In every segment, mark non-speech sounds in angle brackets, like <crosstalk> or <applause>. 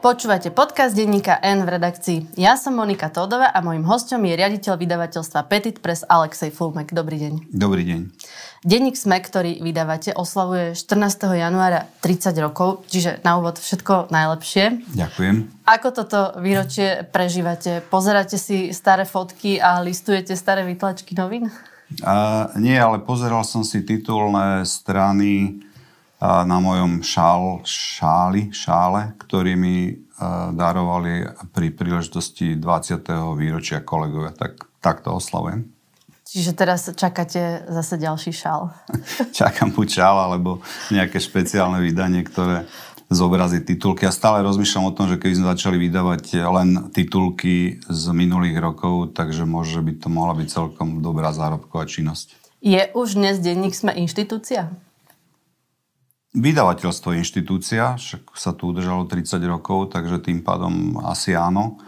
Počúvate podcast denníka N v redakcii. Ja som Monika Tódova a mojim hostom je riaditeľ vydavateľstva Petit Press Alexej Fulmek. Dobrý deň. Dobrý deň. Denník SME, ktorý vydávate, oslavuje 14. januára 30 rokov, čiže na úvod všetko najlepšie. Ďakujem. Ako toto výročie prežívate? Pozeráte si staré fotky a listujete staré vytlačky novín? A, nie, ale pozeral som si titulné strany na mojom šál, šáli, šále, ktorý mi darovali pri príležitosti 20. výročia kolegovia. Tak, tak to oslavujem. Čiže teraz čakáte zase ďalší šál. <laughs> Čakám buď šál, alebo nejaké špeciálne vydanie, ktoré zobrazí titulky. Ja stále rozmýšľam o tom, že keby sme začali vydávať len titulky z minulých rokov, takže môže by to mohla byť celkom dobrá zárobková činnosť. Je už dnes denník sme inštitúcia? Vydavateľstvo je inštitúcia, však sa tu udržalo 30 rokov, takže tým pádom asi áno.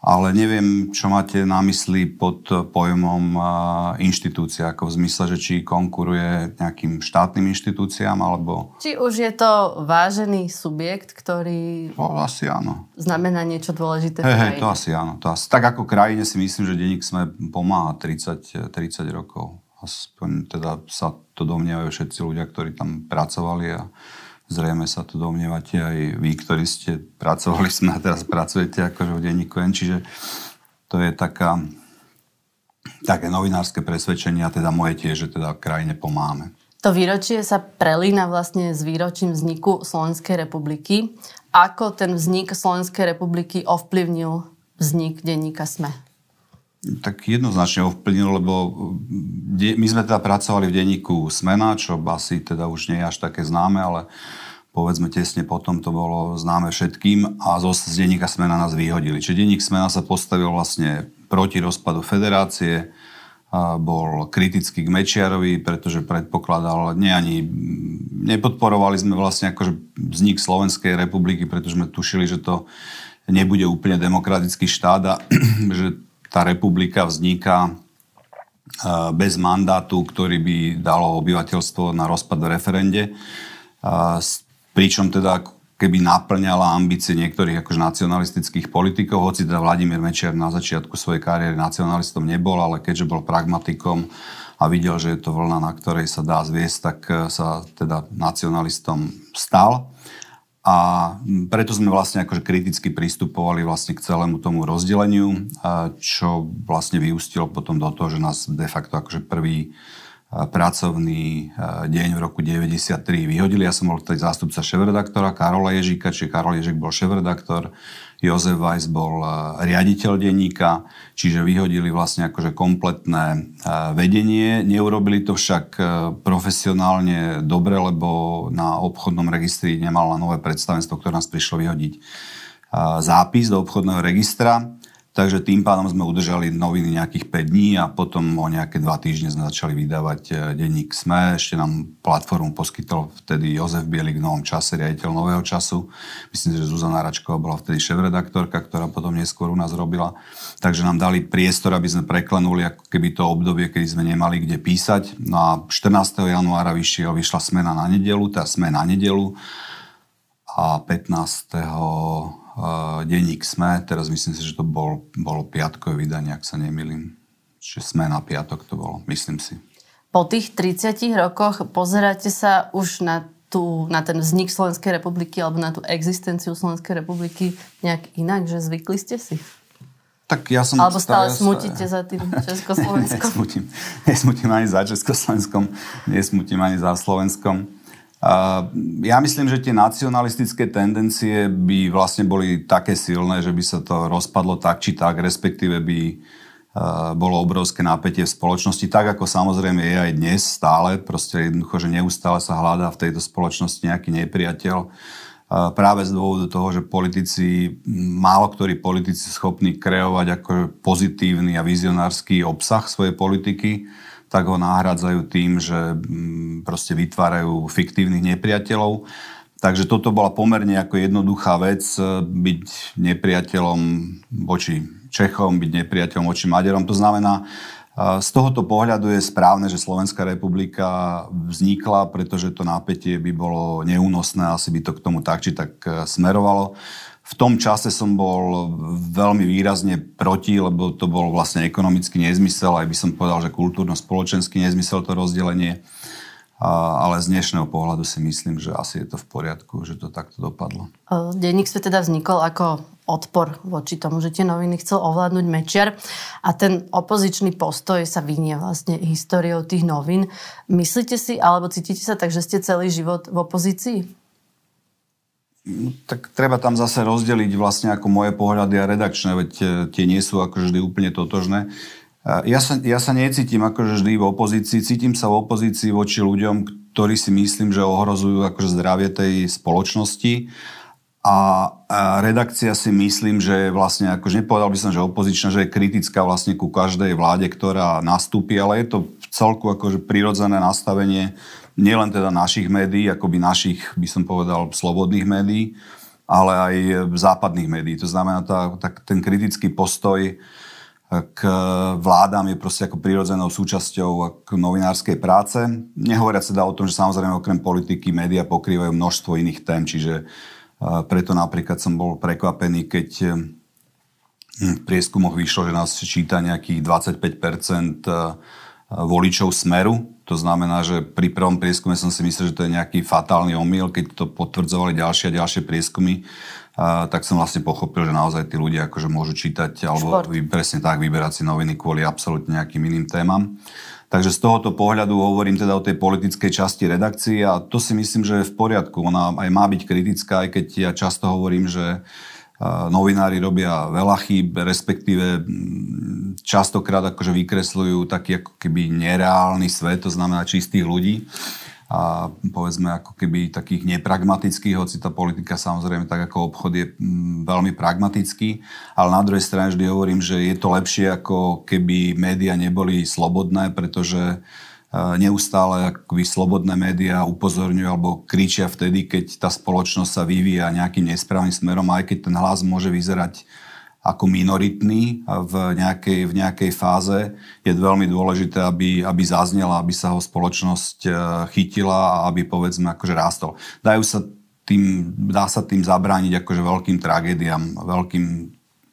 Ale neviem, čo máte na mysli pod pojmom inštitúcia, ako v zmysle, že či konkuruje nejakým štátnym inštitúciám, alebo... Či už je to vážený subjekt, ktorý... To asi áno. Znamená niečo dôležité hey, hey, to asi áno. To asi... Tak ako krajine si myslím, že denník sme pomáha 30, 30 rokov. Aspoň teda sa to domnievajú všetci ľudia, ktorí tam pracovali a zrejme sa to domnievate aj vy, ktorí ste pracovali sme <laughs> a teraz pracujete akože v denníku N, čiže to je taká, také novinárske presvedčenie a teda moje tiež, že teda krajine pomáhame. To výročie sa prelína vlastne s výročím vzniku Slovenskej republiky. Ako ten vznik Slovenskej republiky ovplyvnil vznik denníka SME? Tak jednoznačne ovplyvnil, lebo my sme teda pracovali v denníku Smena, čo asi teda už nie je až také známe, ale povedzme tesne potom to bolo známe všetkým a zo z denníka Smena nás vyhodili. Čiže denník Smena sa postavil vlastne proti rozpadu federácie, bol kritický k Mečiarovi, pretože predpokladal, nie ani, nepodporovali sme vlastne akože vznik Slovenskej republiky, pretože sme tušili, že to nebude úplne demokratický štát a <clears throat> že tá republika vzniká e, bez mandátu, ktorý by dalo obyvateľstvo na rozpad v referende. E, pričom teda keby naplňala ambície niektorých akože nacionalistických politikov, hoci teda Vladimír Mečiar na začiatku svojej kariéry nacionalistom nebol, ale keďže bol pragmatikom a videl, že je to vlna, na ktorej sa dá zviesť, tak e, sa teda nacionalistom stal. A preto sme vlastne akože kriticky pristupovali vlastne k celému tomu rozdeleniu, čo vlastne vyústilo potom do toho, že nás de facto akože prvý pracovný deň v roku 93 vyhodili. Ja som bol vtedy zástupca šéf-redaktora Karola Ježíka, čiže Karol Ježík bol šéf-redaktor, Jozef Weiss bol riaditeľ denníka, čiže vyhodili vlastne akože kompletné vedenie. Neurobili to však profesionálne dobre, lebo na obchodnom registri nemalo nové predstavenstvo, ktoré nás prišlo vyhodiť zápis do obchodného registra Takže tým pádom sme udržali noviny nejakých 5 dní a potom o nejaké 2 týždne sme začali vydávať e, denník SME. Ešte nám platformu poskytol vtedy Jozef Bielik v Novom čase, riaditeľ Nového času. Myslím že Zuzana Račková bola vtedy šéf-redaktorka, ktorá potom neskôr u nás robila. Takže nám dali priestor, aby sme preklenuli ako keby to obdobie, kedy sme nemali kde písať. No a 14. januára vyšiel, vyšla smena na nedelu, tá sme na nedelu a 15 denník SME, teraz myslím si, že to bol, bolo piatkové vydanie, ak sa nemýlim. Čiže SME na piatok to bolo, myslím si. Po tých 30 rokoch pozeráte sa už na, tú, na ten vznik Slovenskej republiky alebo na tú existenciu Slovenskej republiky nejak inak, že zvykli ste si? Tak ja som... Alebo stále smutíte za tým <laughs> Československom? nesmutím, nesmutím ani za Československom, nesmutím ani za Slovenskom. Ja myslím, že tie nacionalistické tendencie by vlastne boli také silné, že by sa to rozpadlo tak či tak, respektíve by bolo obrovské napätie v spoločnosti, tak ako samozrejme je aj dnes stále, proste jednoducho, že neustále sa hľadá v tejto spoločnosti nejaký nepriateľ, práve z dôvodu toho, že politici, málo ktorí politici schopní kreovať ako pozitívny a vizionársky obsah svojej politiky, tak ho nahrádzajú tým, že mm, proste vytvárajú fiktívnych nepriateľov. Takže toto bola pomerne ako jednoduchá vec, e, byť nepriateľom voči Čechom, byť nepriateľom voči Maďarom. To znamená, e, z tohoto pohľadu je správne, že Slovenská republika vznikla, pretože to napätie by bolo neúnosné, asi by to k tomu tak či tak e, smerovalo. V tom čase som bol veľmi výrazne proti, lebo to bol vlastne ekonomický nezmysel, aj by som povedal, že kultúrno-spoločenský nezmysel to rozdelenie. A, ale z dnešného pohľadu si myslím, že asi je to v poriadku, že to takto dopadlo. Denník Svet teda vznikol ako odpor voči tomu, že tie noviny chcel ovládnuť Mečiar a ten opozičný postoj sa vynie vlastne históriou tých novín. Myslíte si, alebo cítite sa tak, že ste celý život v opozícii? No, tak treba tam zase rozdeliť vlastne ako moje pohľady a redakčné, veď e, tie nie sú ako vždy úplne totožné. Ja sa, ja sa necítim ako vždy v opozícii, cítim sa v opozícii voči ľuďom, ktorí si myslím, že ohrozujú akože zdravie tej spoločnosti a, a redakcia si myslím, že vlastne, akože nepovedal by som, že opozičná, že je kritická vlastne ku každej vláde, ktorá nastúpi, ale je to v celku akože prirodzené nastavenie nielen teda našich médií, akoby našich, by som povedal, slobodných médií, ale aj západných médií. To znamená, tá, tak ten kritický postoj k vládám je proste ako prirodzenou súčasťou k novinárskej práce. Nehovoriac sa dá o tom, že samozrejme okrem politiky médiá pokrývajú množstvo iných tém, čiže preto napríklad som bol prekvapený, keď v prieskumoch vyšlo, že nás číta nejakých 25% voličov Smeru. To znamená, že pri prvom prieskume som si myslel, že to je nejaký fatálny omyl, keď to potvrdzovali ďalšie a ďalšie prieskumy, a, tak som vlastne pochopil, že naozaj tí ľudia akože môžu čítať alebo Šport. presne tak vyberať si noviny kvôli absolútne nejakým iným témam. Takže z tohoto pohľadu hovorím teda o tej politickej časti redakcie a to si myslím, že je v poriadku. Ona aj má byť kritická, aj keď ja často hovorím, že novinári robia veľa chýb, respektíve častokrát akože vykresľujú taký ako keby nereálny svet, to znamená čistých ľudí. A povedzme ako keby takých nepragmatických, hoci tá politika samozrejme tak ako obchod je veľmi pragmatický, ale na druhej strane vždy hovorím, že je to lepšie ako keby médiá neboli slobodné, pretože neustále akoby slobodné médiá upozorňujú alebo kričia vtedy, keď tá spoločnosť sa vyvíja nejakým nesprávnym smerom, aj keď ten hlas môže vyzerať ako minoritný v nejakej, v nejakej fáze, je veľmi dôležité, aby, aby zaznela, aby sa ho spoločnosť e, chytila a aby povedzme akože rástol. Dajú sa tým, dá sa tým zabrániť akože veľkým tragédiám, veľkým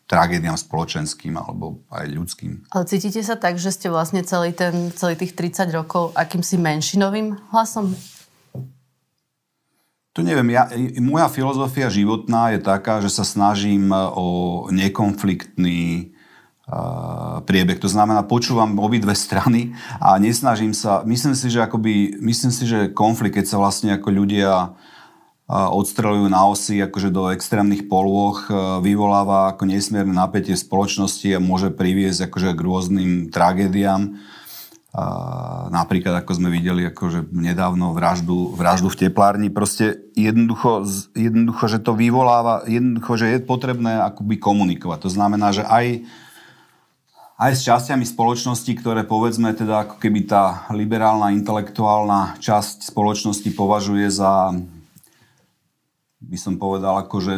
tragédiám spoločenským alebo aj ľudským. Ale cítite sa tak, že ste vlastne celý, ten, celý tých 30 rokov akýmsi menšinovým hlasom? To neviem, ja, moja filozofia životná je taká, že sa snažím o nekonfliktný uh, priebeh. To znamená, počúvam obidve strany a nesnažím sa, myslím si, že akoby, myslím si, že konflikt, keď sa vlastne ako ľudia odstrelujú na osy akože do extrémnych polôch, e, vyvoláva ako nesmierne napätie spoločnosti a môže priviesť akože k rôznym tragédiám. A napríklad, ako sme videli, akože nedávno vraždu, vraždu v teplárni, proste jednoducho, jednoducho, že to vyvoláva, jednoducho, že je potrebné akoby komunikovať. To znamená, že aj, aj s časťami spoločnosti, ktoré povedzme teda ako keby tá liberálna, intelektuálna časť spoločnosti považuje za by som povedal, ako že,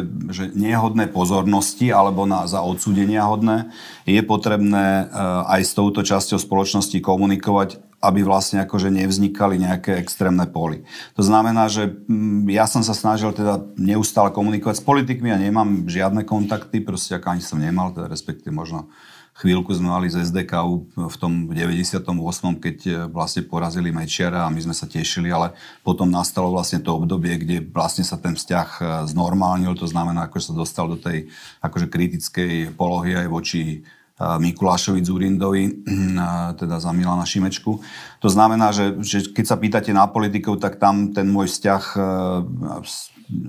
nehodné pozornosti alebo na, za odsúdenia hodné, je potrebné uh, aj s touto časťou spoločnosti komunikovať, aby vlastne akože nevznikali nejaké extrémne poli. To znamená, že mm, ja som sa snažil teda neustále komunikovať s politikmi a nemám žiadne kontakty, proste ako ani som nemal, teda respektíve možno Chvíľku sme mali z SDK v tom 98., keď e, vlastne porazili Mečiara a my sme sa tešili, ale potom nastalo vlastne to obdobie, kde vlastne sa ten vzťah e, znormálnil, to znamená, ako sa dostal do tej akože kritickej polohy aj voči Mikulášovi Zurindovi, <clears throat> teda za Milana Šimečku. To znamená, že, že keď sa pýtate na politikov, tak tam ten môj vzťah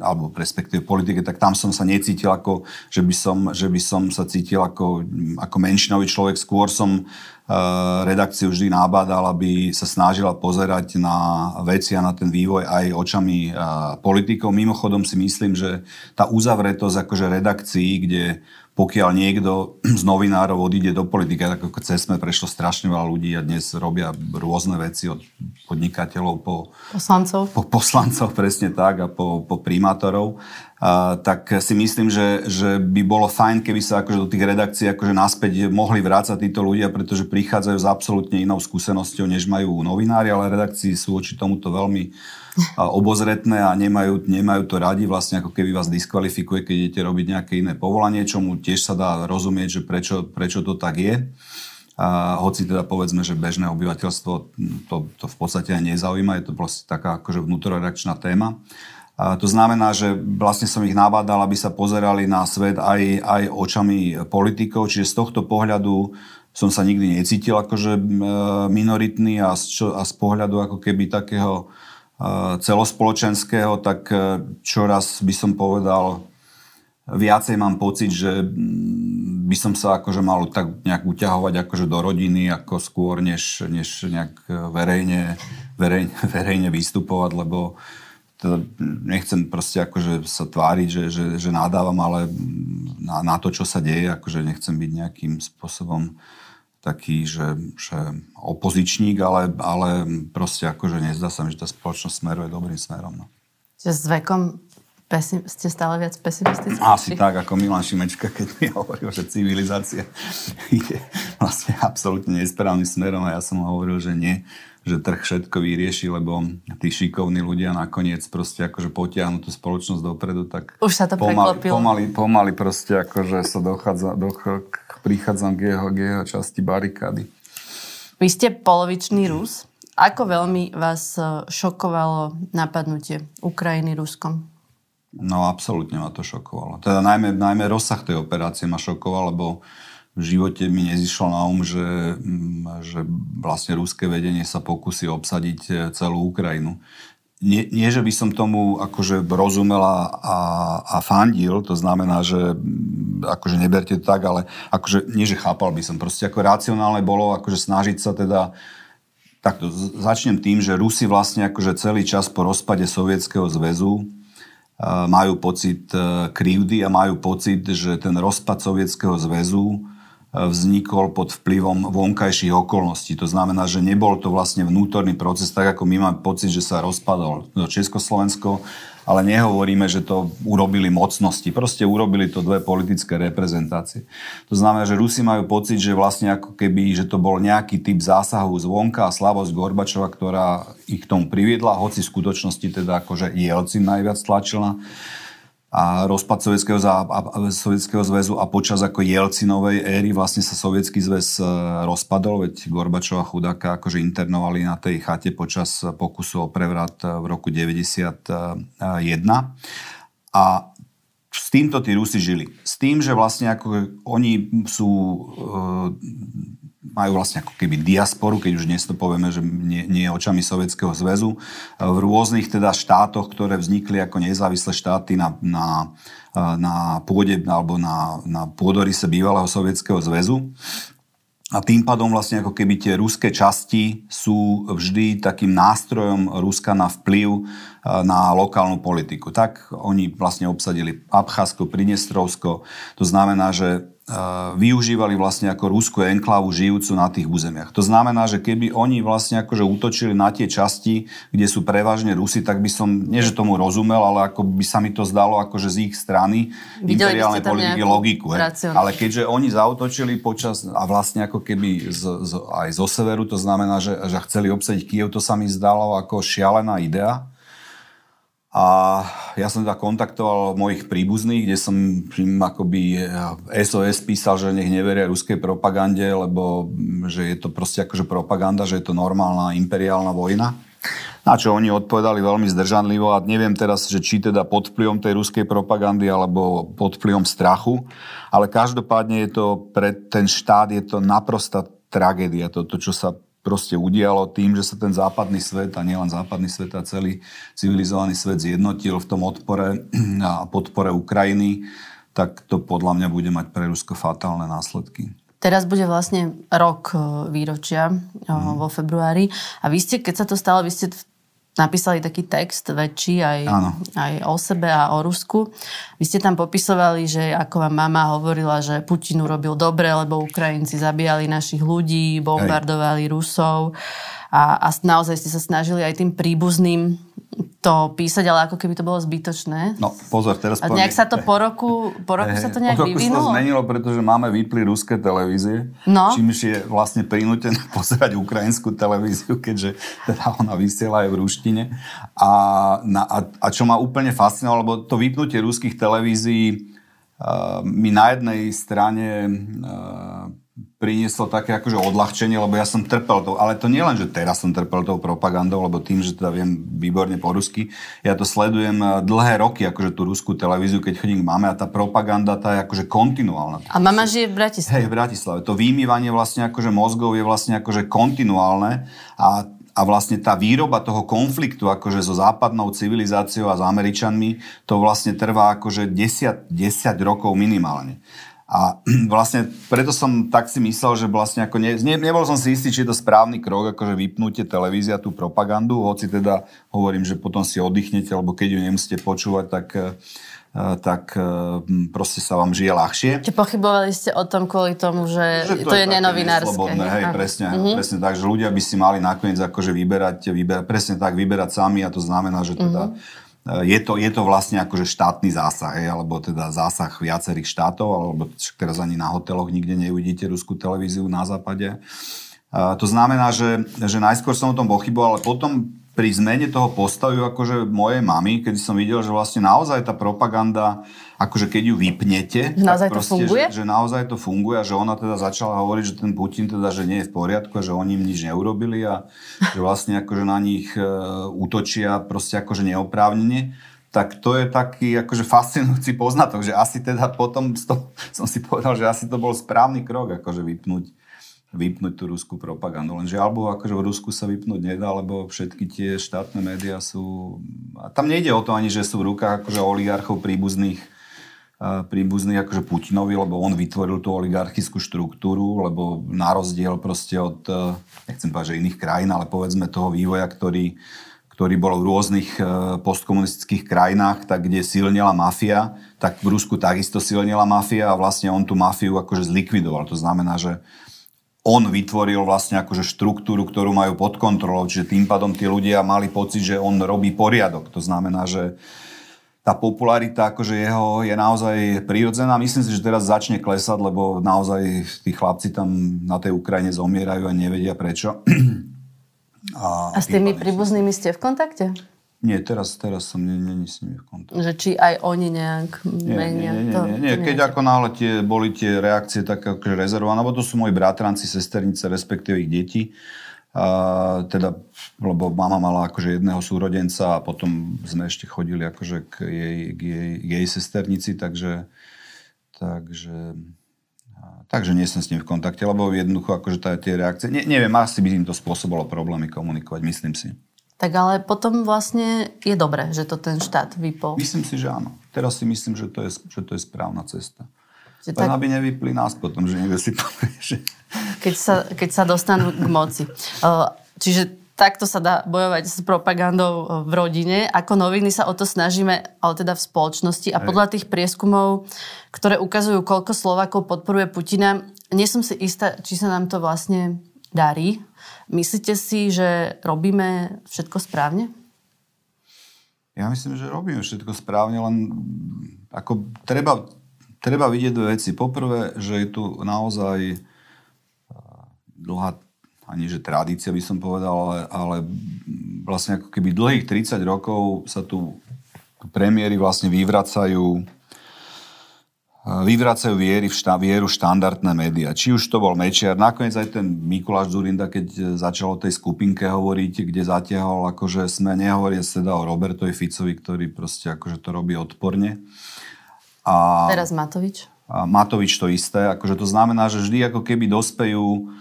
alebo respektíve politike, tak tam som sa necítil ako, že by som, že by som sa cítil ako, ako menšinový človek. Skôr som uh, redakciu vždy nábadal, aby sa snažila pozerať na veci a na ten vývoj aj očami uh, politikov. Mimochodom si myslím, že tá uzavretosť akože redakcií, kde pokiaľ niekto z novinárov odíde do politiky, tak ako cez sme prešlo strašne veľa ľudí a dnes robia rôzne veci od podnikateľov po poslancov, po poslancov presne tak a po, po primátorov. Tak si myslím, že, že by bolo fajn, keby sa akože do tých redakcií akože naspäť mohli vrácať títo ľudia, pretože prichádzajú s absolútne inou skúsenosťou, než majú novinári, ale redakcii sú oči tomuto veľmi obozretné a nemajú, nemajú to radi, vlastne ako keby vás diskvalifikuje, keď idete robiť nejaké iné povolanie, čomu tiež sa dá rozumieť, že prečo, prečo to tak je. A hoci teda povedzme, že bežné obyvateľstvo to, to v podstate aj nezaujíma, je to proste taká akože vnútroredakčná téma. To znamená, že vlastne som ich nabádal, aby sa pozerali na svet aj, aj očami politikov, čiže z tohto pohľadu som sa nikdy necítil akože minoritný a z, a z pohľadu ako keby takého celospoločenského, tak e, čoraz by som povedal, viacej mám pocit, že by som sa akože mal tak nejak uťahovať akože do rodiny, ako skôr, než, než nejak verejne, verejne, <laughs> verejne vystupovať, lebo teda nechcem proste akože sa tváriť, že, že, že nadávam, ale na, na to, čo sa deje, akože nechcem byť nejakým spôsobom taký, že, že opozičník, ale, ale proste akože nezdá sa mi, že tá spoločnosť smeruje dobrým smerom. No. Že s vekom pesim, ste stále viac pesimistickí? Asi tak, ako Milan Šimečka, keď mi hovoril, že civilizácia <laughs> ide vlastne absolútne nesprávnym smerom a ja som hovoril, že nie že trh všetko vyrieši, lebo tí šikovní ľudia nakoniec proste akože potiahnu tú spoločnosť dopredu, tak Už sa to pomaly, pomaly, pomaly proste akože sa dochádza, do, prichádzam k jeho, k jeho časti barikády. Vy ste polovičný Rus. Ako veľmi vás e, šokovalo napadnutie Ukrajiny Ruskom? No absolútne ma to šokovalo. Teda najmä, najmä rozsah tej operácie ma šokoval, lebo v živote mi nezišlo na um, že, mm, že vlastne ruské vedenie sa pokusí obsadiť e, celú Ukrajinu. Nie, nie, že by som tomu akože rozumela a, a fandil, to znamená, že mm, akože neberte to tak, ale akože nie, že chápal by som, proste ako racionálne bolo akože snažiť sa teda takto, začnem tým, že Rusi vlastne akože celý čas po rozpade Sovietskeho zväzu majú pocit e, krivdy a majú pocit, že ten rozpad Sovietskeho zväzu vznikol pod vplyvom vonkajších okolností. To znamená, že nebol to vlastne vnútorný proces, tak ako my máme pocit, že sa rozpadol do Československo, ale nehovoríme, že to urobili mocnosti. Proste urobili to dve politické reprezentácie. To znamená, že Rusi majú pocit, že vlastne ako keby, že to bol nejaký typ zásahu zvonka a slabosť Gorbačova, ktorá ich k tomu priviedla, hoci v skutočnosti teda akože Jelcin najviac tlačil a rozpad Sovietskeho, Sovietskeho zväzu a počas ako Jelcinovej éry vlastne sa Sovietský zväz e, rozpadol, veď Gorbačova chudáka akože internovali na tej chate počas pokusu o prevrat e, v roku 91. A s týmto tí Rusi žili. S tým, že vlastne ako oni sú e, majú vlastne ako keby diasporu, keď už dnes to povieme, že nie, nie očami Sovietskeho zväzu, v rôznych teda štátoch, ktoré vznikli ako nezávislé štáty na, na, na pôde alebo na, na pôdorise bývalého Sovietskeho zväzu. A tým pádom vlastne ako keby tie ruské časti sú vždy takým nástrojom Ruska na vplyv na lokálnu politiku. Tak oni vlastne obsadili Abcházsko, Prinestrovsko. To znamená, že využívali vlastne ako rúskú enklávu žijúcu na tých územiach. To znamená, že keby oni vlastne akože útočili na tie časti, kde sú prevažne Rusy, tak by som, nie že tomu rozumel, ale ako by sa mi to zdalo akože z ich strany Videli imperiálnej politiky logiku. Ale keďže oni zautočili počas a vlastne ako keby z, z, aj zo severu, to znamená, že, že chceli obsadiť Kiev, to sa mi zdalo ako šialená idea a ja som teda kontaktoval mojich príbuzných, kde som im akoby SOS písal, že nech neveria ruskej propagande, lebo že je to proste akože propaganda, že je to normálna imperiálna vojna. Na čo oni odpovedali veľmi zdržanlivo a neviem teraz, že či teda pod vplyvom tej ruskej propagandy alebo pod vplyvom strachu, ale každopádne je to pre ten štát je to naprosta tragédia, to, to čo sa proste udialo tým, že sa ten západný svet, a nielen západný svet, a celý civilizovaný svet zjednotil v tom odpore <clears throat> a podpore Ukrajiny, tak to podľa mňa bude mať pre Rusko fatálne následky. Teraz bude vlastne rok e, výročia mm. vo februári a vy ste, keď sa to stalo, vy ste napísali taký text väčší aj, aj o sebe a o Rusku. Vy ste tam popisovali, že ako vám mama hovorila, že Putin urobil dobre, lebo Ukrajinci zabíjali našich ľudí, bombardovali Hej. Rusov a, a naozaj ste sa snažili aj tým príbuzným to písať, ale ako keby to bolo zbytočné. No pozor, teraz A nejak sa to po roku, po roku sa to nejak po roku vyvinulo? sa to zmenilo, pretože máme vypli ruské televízie, No. čímž je vlastne prinútené <laughs> pozerať ukrajinskú televíziu, keďže teda ona vysiela aj v ruštine. A, na, a, a čo ma úplne fascinovalo, lebo to vypnutie ruských televízií uh, mi na jednej strane uh, prinieslo také akože odľahčenie, lebo ja som trpel to, ale to nie len, že teraz som trpel tou propagandou, lebo tým, že teda viem výborne po rusky, ja to sledujem eh, dlhé roky, akože tú ruskú televíziu, keď chodím k máme a tá propaganda tá je akože kontinuálna. A mama žije v Bratislave. Hej, v Bratislave. To vymývanie vlastne akože mozgov je vlastne akože kontinuálne a, a vlastne tá výroba toho konfliktu akože so západnou civilizáciou a s Američanmi, to vlastne trvá akože 10, 10 rokov minimálne. A <clears throat> vlastne preto som tak si myslel, že vlastne ako ne, ne, nebol som si istý, či je to správny krok, akože vypnutie televízia tú propagandu, hoci teda hovorím, že potom si oddychnete, alebo keď ju nemusíte počúvať, tak eh, tak eh, proste sa vám žije ľahšie. Čiže pochybovali ste o tom kvôli tomu, že, Že to, je také nenovinárske. hej, presne, Mhm. presne tak, že ľudia by si mali nakoniec akože vyberať, vyberať, presne tak, vyberať sami a to znamená, že teda Mhm. Je, to, je to vlastne akože štátny zásah, hej, alebo teda zásah viacerých štátov, alebo teraz ani na hoteloch nikde neuvidíte ruskú televíziu na západe. A to znamená, že, že najskôr som o tom pochyboval, ale potom pri zmene toho postavu akože mojej mamy, keď som videl, že vlastne naozaj tá propaganda, akože keď ju vypnete, Že naozaj tak to proste, funguje? Že, že naozaj to funguje a že ona teda začala hovoriť, že ten Putin teda, že nie je v poriadku a že oni im nič neurobili a že vlastne akože na nich e, útočia proste akože neoprávnene tak to je taký akože fascinujúci poznatok, že asi teda potom som si povedal, že asi to bol správny krok, akože vypnúť, vypnúť tú ruskú propagandu. Lenže alebo akože v Rusku sa vypnúť nedá, lebo všetky tie štátne médiá sú... A tam nejde o to ani, že sú v rukách akože oligarchov príbuzných a príbuzných akože Putinovi, lebo on vytvoril tú oligarchickú štruktúru, lebo na rozdiel proste od, eh, nechcem povedať, že iných krajín, ale povedzme toho vývoja, ktorý, ktorý bol v rôznych eh, postkomunistických krajinách, tak kde silnila mafia, tak v Rusku takisto silnila mafia a vlastne on tú mafiu akože zlikvidoval. To znamená, že on vytvoril vlastne akože štruktúru, ktorú majú pod kontrolou, čiže tým pádom tí ľudia mali pocit, že on robí poriadok. To znamená, že tá popularita akože jeho je naozaj prirodzená. Myslím si, že teraz začne klesať, lebo naozaj tí chlapci tam na tej Ukrajine zomierajú a nevedia prečo. <clears throat> A s tými príbuznými ste v kontakte? Nie, teraz, teraz som nie, nie, s nimi v kontakte. Že či aj oni nejak Nie, menia? nie, nie, to, nie, nie. Keď neviete. ako náhle tie, boli tie reakcie také akože rezervované, lebo to sú moji bratranci, sesternice, respektíve ich deti. A, teda, lebo mama mala akože jedného súrodenca a potom sme ešte chodili akože k jej, k jej, k jej sesternici, takže, takže, a, takže nie som s ním v kontakte, lebo jednoducho akože tá, tie reakcie, ne, neviem, asi by im to spôsobilo problémy komunikovať, myslím si. Tak ale potom vlastne je dobré, že to ten štát vypol. Myslím si, že áno. Teraz si myslím, že to je, že to je správna cesta. Že Len tak, aby nevypli nás potom, že niekto si povie, že... keď, sa, keď sa dostanú k moci. <laughs> Uh, Čiže takto sa dá bojovať s propagandou uh, v rodine. Ako noviny sa o to snažíme, ale teda v spoločnosti. A podľa tých prieskumov, ktoré ukazujú, koľko Slovákov podporuje Putina, nie som si istá, či sa nám to vlastne darí. Myslíte si, že robíme všetko správne? Ja myslím, že robíme všetko správne, len ako treba, treba vidieť dve veci. Poprvé, že je tu naozaj a, dlhá, ani že tradícia by som povedal, ale, ale vlastne ako keby dlhých 30 rokov sa tu premiéry vlastne vyvracajú vyvracajú viery v šta, vieru štandardné médiá. Či už to bol Mečiar, nakoniec aj ten Mikuláš Zurinda, keď začal o tej skupinke hovoriť, kde zatiahol, akože sme nehovoria teda o Robertovi Ficovi, ktorý proste akože to robí odporne. A, Teraz Matovič. a Matovič to isté, akože to znamená, že vždy ako keby dospejú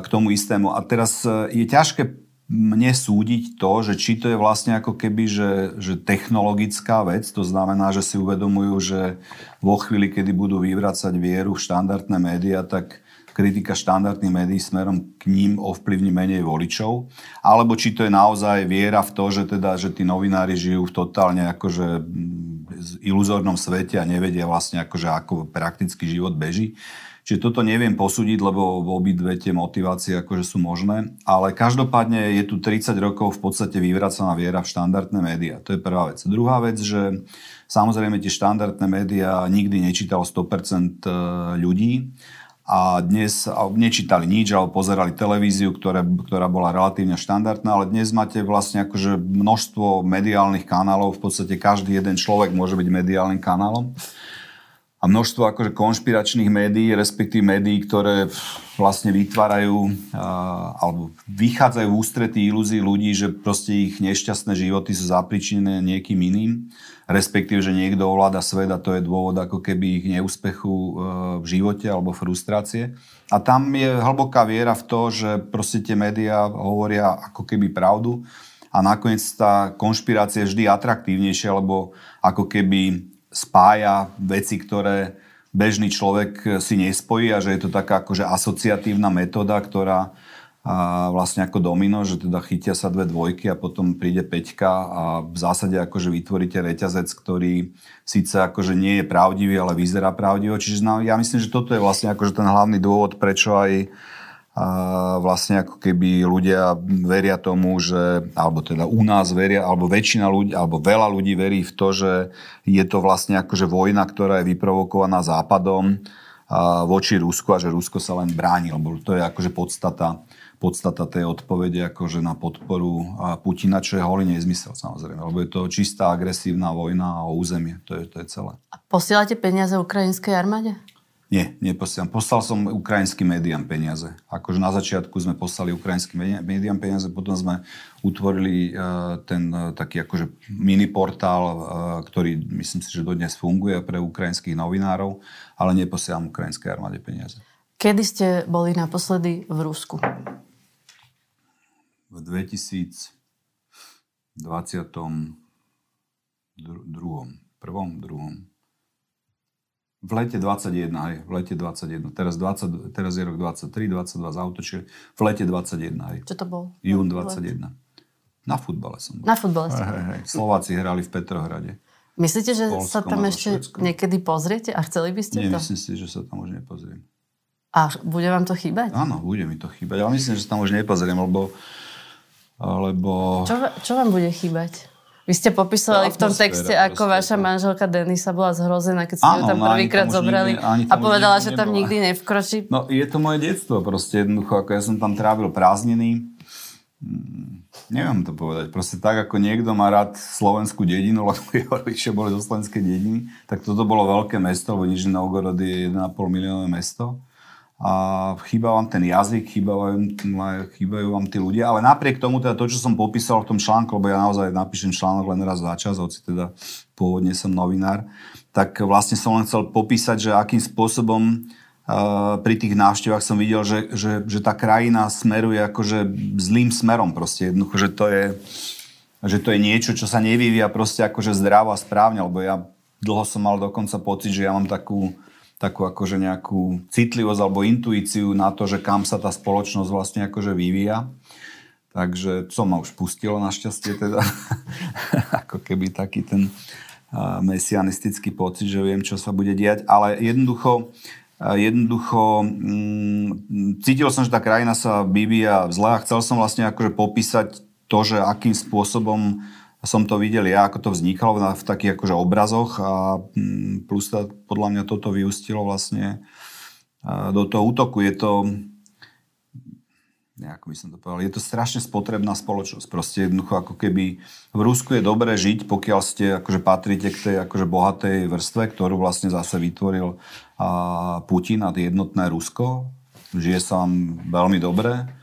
k tomu istému. A teraz e, je ťažké mne súdiť to, že či to je vlastne ako keby, že, že technologická vec, to znamená, že si uvedomujú, že vo chvíli, kedy budú vyvracať vieru v štandardné médiá, tak kritika štandardných médií smerom k ním ovplyvní menej voličov, alebo či to je naozaj viera v to, že, teda, že tí novinári žijú v totálne akože iluzórnom svete a nevedia vlastne akože ako praktický život beží. Čiže toto neviem posúdiť, lebo obidve tie motivácie akože sú možné. Ale každopádne je tu 30 rokov v podstate vyvracaná viera v štandardné médiá. To je prvá vec. Druhá vec, že samozrejme tie štandardné médiá nikdy nečítalo 100% e, ľudí a dnes nečítali nič, alebo pozerali televíziu, ktoré, ktorá bola relatívne štandardná, ale dnes máte vlastne akože množstvo mediálnych kanálov, v podstate každý jeden človek môže byť mediálnym kanálom. A množstvo akože konšpiračných médií, respektíve médií, ktoré vlastne vytvárajú alebo vychádzajú v ústretí ilúzií ľudí, že proste ich nešťastné životy sú zapričinené niekým iným, respektíve, že niekto ovláda svet a to je dôvod ako keby ich neúspechu e, v živote alebo frustrácie. A tam je hlboká viera v to, že proste tie médiá hovoria ako keby pravdu a nakoniec tá konšpirácia je vždy atraktívnejšia, lebo ako keby spája veci, ktoré bežný človek si nespojí a že je to taká akože asociatívna metóda, ktorá a vlastne ako domino, že teda chytia sa dve dvojky a potom príde peťka a v zásade akože vytvoríte reťazec, ktorý síce akože nie je pravdivý, ale vyzerá pravdivo. Čiže no, ja myslím, že toto je vlastne akože ten hlavný dôvod, prečo aj a vlastne ako keby ľudia veria tomu, že, alebo teda u nás veria, alebo väčšina ľudí, alebo veľa ľudí verí v to, že je to vlastne akože vojna, ktorá je vyprovokovaná západom voči Rusku a že Rusko sa len bráni, lebo to je akože podstata, podstata tej odpovede akože na podporu Putina, čo je holý nezmysel samozrejme, lebo je to čistá agresívna vojna o územie, to je, to je celé. A posielate peniaze ukrajinskej armáde? Nie, neposielam. Poslal som ukrajinským médiám peniaze. Akože na začiatku sme poslali ukrajinským médiám peniaze, potom sme utvorili uh, ten uh, taký akože mini portál, uh, ktorý myslím si, že dodnes funguje pre ukrajinských novinárov, ale neposielam ukrajinskej armáde peniaze. Kedy ste boli naposledy v Rusku? V 2022. Prvom, druhom. V lete 21, hej, v lete 21. Teraz, 20, teraz je rok 23, 22 zautočili. V lete 21, hej. Čo to bol? Jún 21. Na futbale som bol. Na futbale som hej. Slováci hrali v Petrohrade. Myslíte, že Polskom sa tam ešte Švedskom. niekedy pozriete a chceli by ste Nie, to? myslím si, že sa tam už nepozriem. A bude vám to chýbať? Áno, bude mi to chýbať. Ale myslím, že sa tam už nepozriem, lebo... lebo... Čo, čo vám bude chýbať? Vy ste popísali v tom texte, ako vaša manželka Denisa bola zhrozená, keď ste ju tam no, prvýkrát zobrali nikdy, a povedala, že tam nikdy nevkročí. No je to moje detstvo proste jednoducho, ako ja som tam trávil prázdniny. Hmm, neviem to povedať. Proste tak, ako niekto má rád slovenskú dedinu, <laughs> lebo jeho rodičia boli zo slovenskej dediny, tak toto bolo veľké mesto, lebo Nižný Novgorod je 1,5 miliónové mesto a chýba vám ten jazyk, chýbajú, chýbajú vám tí ľudia, ale napriek tomu teda to, čo som popísal v tom článku, lebo ja naozaj napíšem článok len raz za čas, hoci teda pôvodne som novinár, tak vlastne som len chcel popísať, že akým spôsobom uh, pri tých návštevách som videl, že, že, že tá krajina smeruje akože zlým smerom proste. Jednoducho, že to je že to je niečo, čo sa nevyvíja proste akože zdravo a správne, lebo ja dlho som mal dokonca pocit, že ja mám takú takú akože nejakú citlivosť alebo intuíciu na to, že kam sa tá spoločnosť vlastne akože vyvíja. Takže som ma už pustilo našťastie teda, <laughs> ako keby taký ten mesianistický pocit, že viem, čo sa bude diať, ale jednoducho, jednoducho mm, cítil som, že tá krajina sa vyvíja zle a chcel som vlastne akože popísať to, že akým spôsobom som to videl ja, ako to vznikalo v takých akože obrazoch a mm, plus to, podľa mňa toto vyústilo vlastne do toho útoku. Je to, nejako by som to povedal, je to strašne spotrebná spoločnosť. Proste jednoducho ako keby v Rusku je dobré žiť, pokiaľ ste akože patríte k tej akože bohatej vrstve, ktorú vlastne zase vytvoril Putin a jednotné Rusko. Žije sa vám veľmi dobre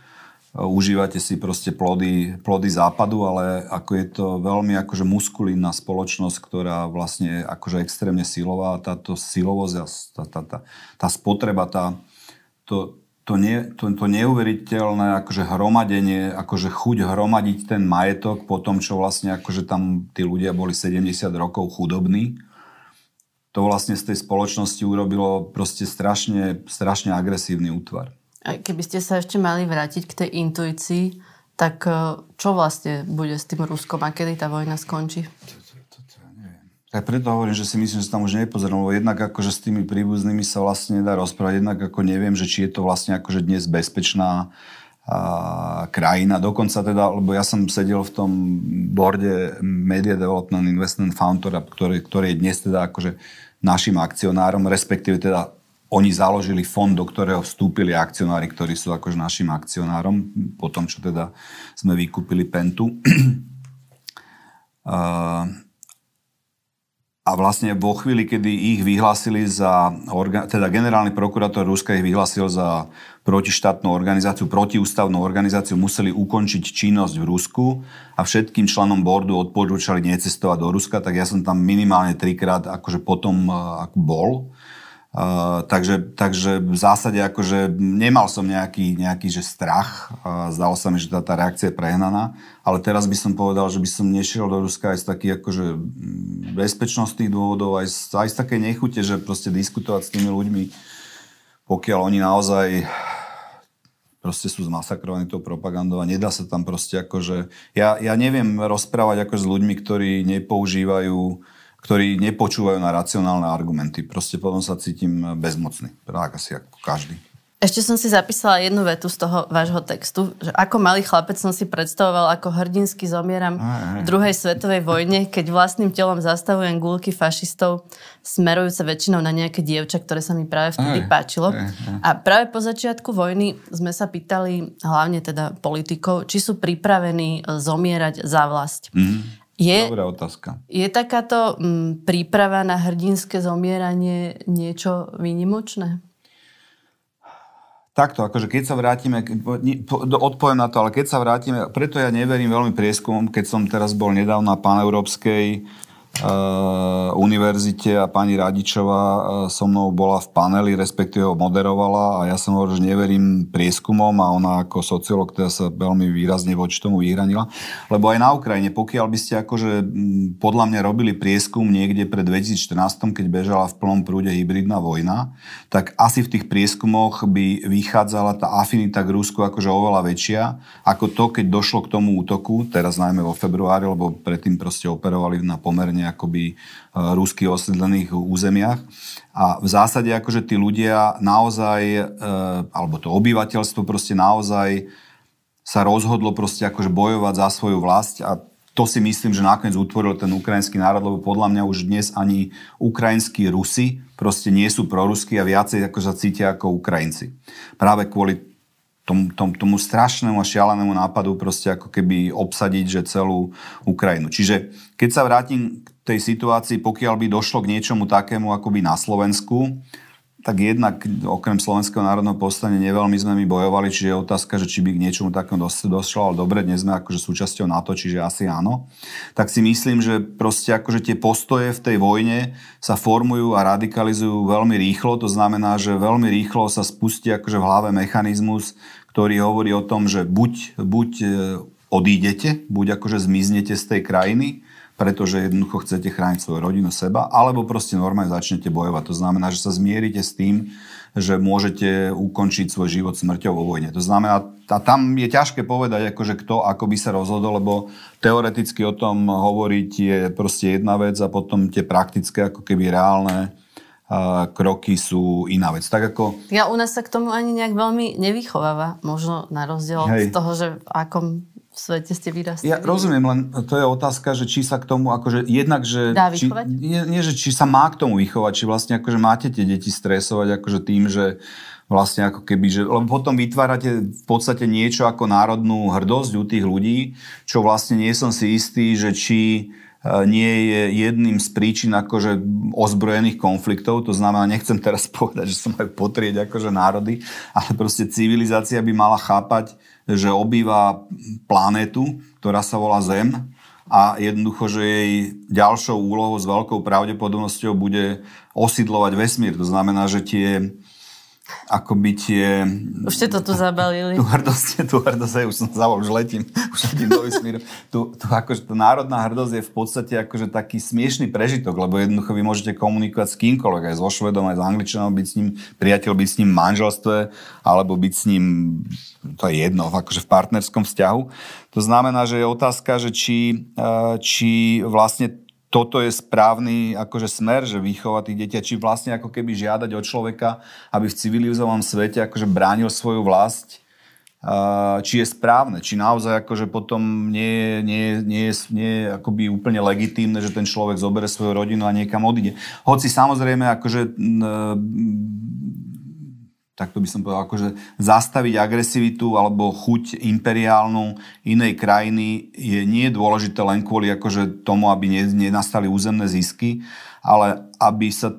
užívate si proste plody, plody západu, ale ako je to veľmi akože muskulínna spoločnosť, ktorá vlastne je akože extrémne silová. Táto silovosť tá, tá, tá, tá spotreba, tá, to, to, nie, to, to neuveriteľné akože hromadenie, akože chuť hromadiť ten majetok po tom, čo vlastne akože tam tí ľudia boli 70 rokov chudobní, to vlastne z tej spoločnosti urobilo proste strašne, strašne agresívny útvar. Keby ste sa ešte mali vrátiť k tej intuícii, tak e, čo vlastne bude s tým Ruskom a kedy tá vojna skončí? Aj preto hovorím, že si myslím, že tam už nepozerám, lebo jednak akože s tými príbuznými sa vlastne nedá rozprávať, jednak ako neviem, že či je to vlastne akože dnes bezpečná a, krajina. Dokonca teda, lebo ja som sedel v tom borde Media Development Investment Fund, ktorý, ktorý je dnes teda akože našim akcionárom, respektíve teda oni založili fond, do ktorého vstúpili akcionári, ktorí sú akože našim akcionárom, po tom, čo teda sme vykúpili Pentu. <clears throat> a vlastne vo chvíli, kedy ich vyhlásili za, teda generálny prokurátor Ruska ich vyhlásil za protištátnu organizáciu, protiústavnú organizáciu, museli ukončiť činnosť v Rusku a všetkým členom bordu odporúčali necestovať do Ruska, tak ja som tam minimálne trikrát akože potom ako bol. Takže, takže v zásade akože nemal som nejaký, nejaký že strach. Uh, zdalo sa mi, že tá, tá reakcia je prehnaná. Ale teraz by som povedal, že by som nešiel do Ruska aj z takých akože bezpečnostných dôvodov, aj z, aj z také nechute, že proste diskutovať s tými ľuďmi, pokiaľ oni naozaj proste sú zmasakrovaní tou propagandou a nedá sa tam proste akože... Ja, ja neviem rozprávať ako s ľuďmi, ktorí nepoužívajú ktorí nepočúvajú na racionálne argumenty. Proste potom sa cítim bezmocný. Tak asi ako každý. Ešte som si zapísala jednu vetu z toho vášho textu, že ako malý chlapec som si predstavoval, ako hrdinsky zomieram v druhej svetovej vojne, keď vlastným telom zastavujem gulky fašistov, smerujúce väčšinou na nejaké dievča, ktoré sa mi práve vtedy aj, páčilo. Aj, aj. A práve po začiatku vojny sme sa pýtali, hlavne teda politikov, či sú pripravení zomierať za vlast. Mm. Je, Dobrá otázka. Je takáto m, mm, príprava na hrdinské zomieranie niečo výnimočné? Takto, akože keď sa vrátime, odpoviem na to, ale keď sa vrátime, preto ja neverím veľmi prieskumom, keď som teraz bol nedávno na paneurópskej univerzite a pani Radičová uh, so mnou bola v paneli, respektíve ho moderovala a ja som hovoril, že neverím prieskumom a ona ako sociolog teda sa veľmi výrazne voči tomu vyhranila. Lebo aj na Ukrajine, pokiaľ by ste akože podľa mňa robili prieskum niekde pred 2014, keď bežala v plnom prúde hybridná vojna, tak asi v tých prieskumoch by vychádzala tá afinita k Rusku akože oveľa väčšia, ako to, keď došlo k tomu útoku, teraz najmä vo februári, lebo predtým proste operovali na pomerne akoby e, rusky osídlených územiach. A v zásade akože tí ľudia naozaj, e, alebo to obyvateľstvo proste naozaj sa rozhodlo proste akože bojovať za svoju vlast a to si myslím, že nakoniec utvoril ten ukrajinský národ, lebo podľa mňa už dnes ani ukrajinskí Rusi proste nie sú proruskí a viacej ako sa cítia ako Ukrajinci. Práve kvôli tomu, tomu, tomu strašnému a šialenému nápadu proste ako keby obsadiť že celú Ukrajinu. Čiže keď sa vrátim k tej situácii, pokiaľ by došlo k niečomu takému akoby na Slovensku, tak jednak okrem Slovenského národného povstania neveľmi sme my bojovali, čiže je otázka, že či by k niečomu takému došlo, ale dobre, dnes sme akože súčasťou NATO, čiže asi áno. Tak si myslím, že proste akože tie postoje v tej vojne sa formujú a radikalizujú veľmi rýchlo, to znamená, že veľmi rýchlo sa spustí akože v hlave mechanizmus, ktorý hovorí o tom, že buď, buď e, odídete, buď akože zmiznete z tej krajiny, pretože jednoducho chcete chrániť svoju rodinu, seba, alebo proste normálne začnete bojovať. To znamená, že sa zmierite s tým, že môžete ukončiť svoj život smrťou vo vojne. To znamená, a tam je ťažké povedať, akože kto ako by sa rozhodol, lebo teoreticky o tom hovoriť je proste jedna vec a potom tie praktické, ako keby reálne a kroky sú iná vec. Tak ako... Ja u nás sa k tomu ani nejak veľmi nevychováva, možno na rozdiel Hej. z toho, že akom v svete ste vyrastali. Ja rozumiem, len to je otázka, že či sa k tomu, akože jednak, že... Dá? Či, nie, nie, že či sa má k tomu vychovať, či vlastne akože máte tie deti stresovať akože tým, že vlastne ako keby, že lebo potom vytvárate v podstate niečo ako národnú hrdosť u tých ľudí, čo vlastne nie som si istý, že či e, nie je jedným z príčin akože ozbrojených konfliktov. To znamená, nechcem teraz <laughs> povedať, že sa majú potrieť akože národy, ale proste civilizácia by mala chápať, že obýva planétu, ktorá sa volá Zem a jednoducho, že jej ďalšou úlohou s veľkou pravdepodobnosťou bude osidlovať vesmír. To znamená, že tie akoby tie... Už ste to tu zabalili. Tu hrdosť, tu hrdosť, už som zavol, už letím, <laughs> už letím do vesmíru. Tu, tu akože tá národná hrdosť je v podstate akože taký smiešný prežitok, lebo jednoducho vy môžete komunikovať s kýmkoľvek, aj so Švedom, aj s Angličanom, byť s ním priateľ, byť s ním v manželstve, alebo byť s ním, to je jedno, akože v partnerskom vzťahu. To znamená, že je otázka, že či, eh, či vlastne toto je správny akože smer, že vychovať tých detí, či vlastne ako keby žiadať od človeka, aby v civilizovanom svete akože bránil svoju vlast, či je správne, či naozaj akože potom nie, nie, nie, nie je akoby úplne legitímne, že ten človek zobere svoju rodinu a niekam odíde. Hoci samozrejme akože tak to by som povedal, akože zastaviť agresivitu alebo chuť imperiálnu inej krajiny je nie dôležité len kvôli akože tomu, aby nenastali územné zisky, ale aby sa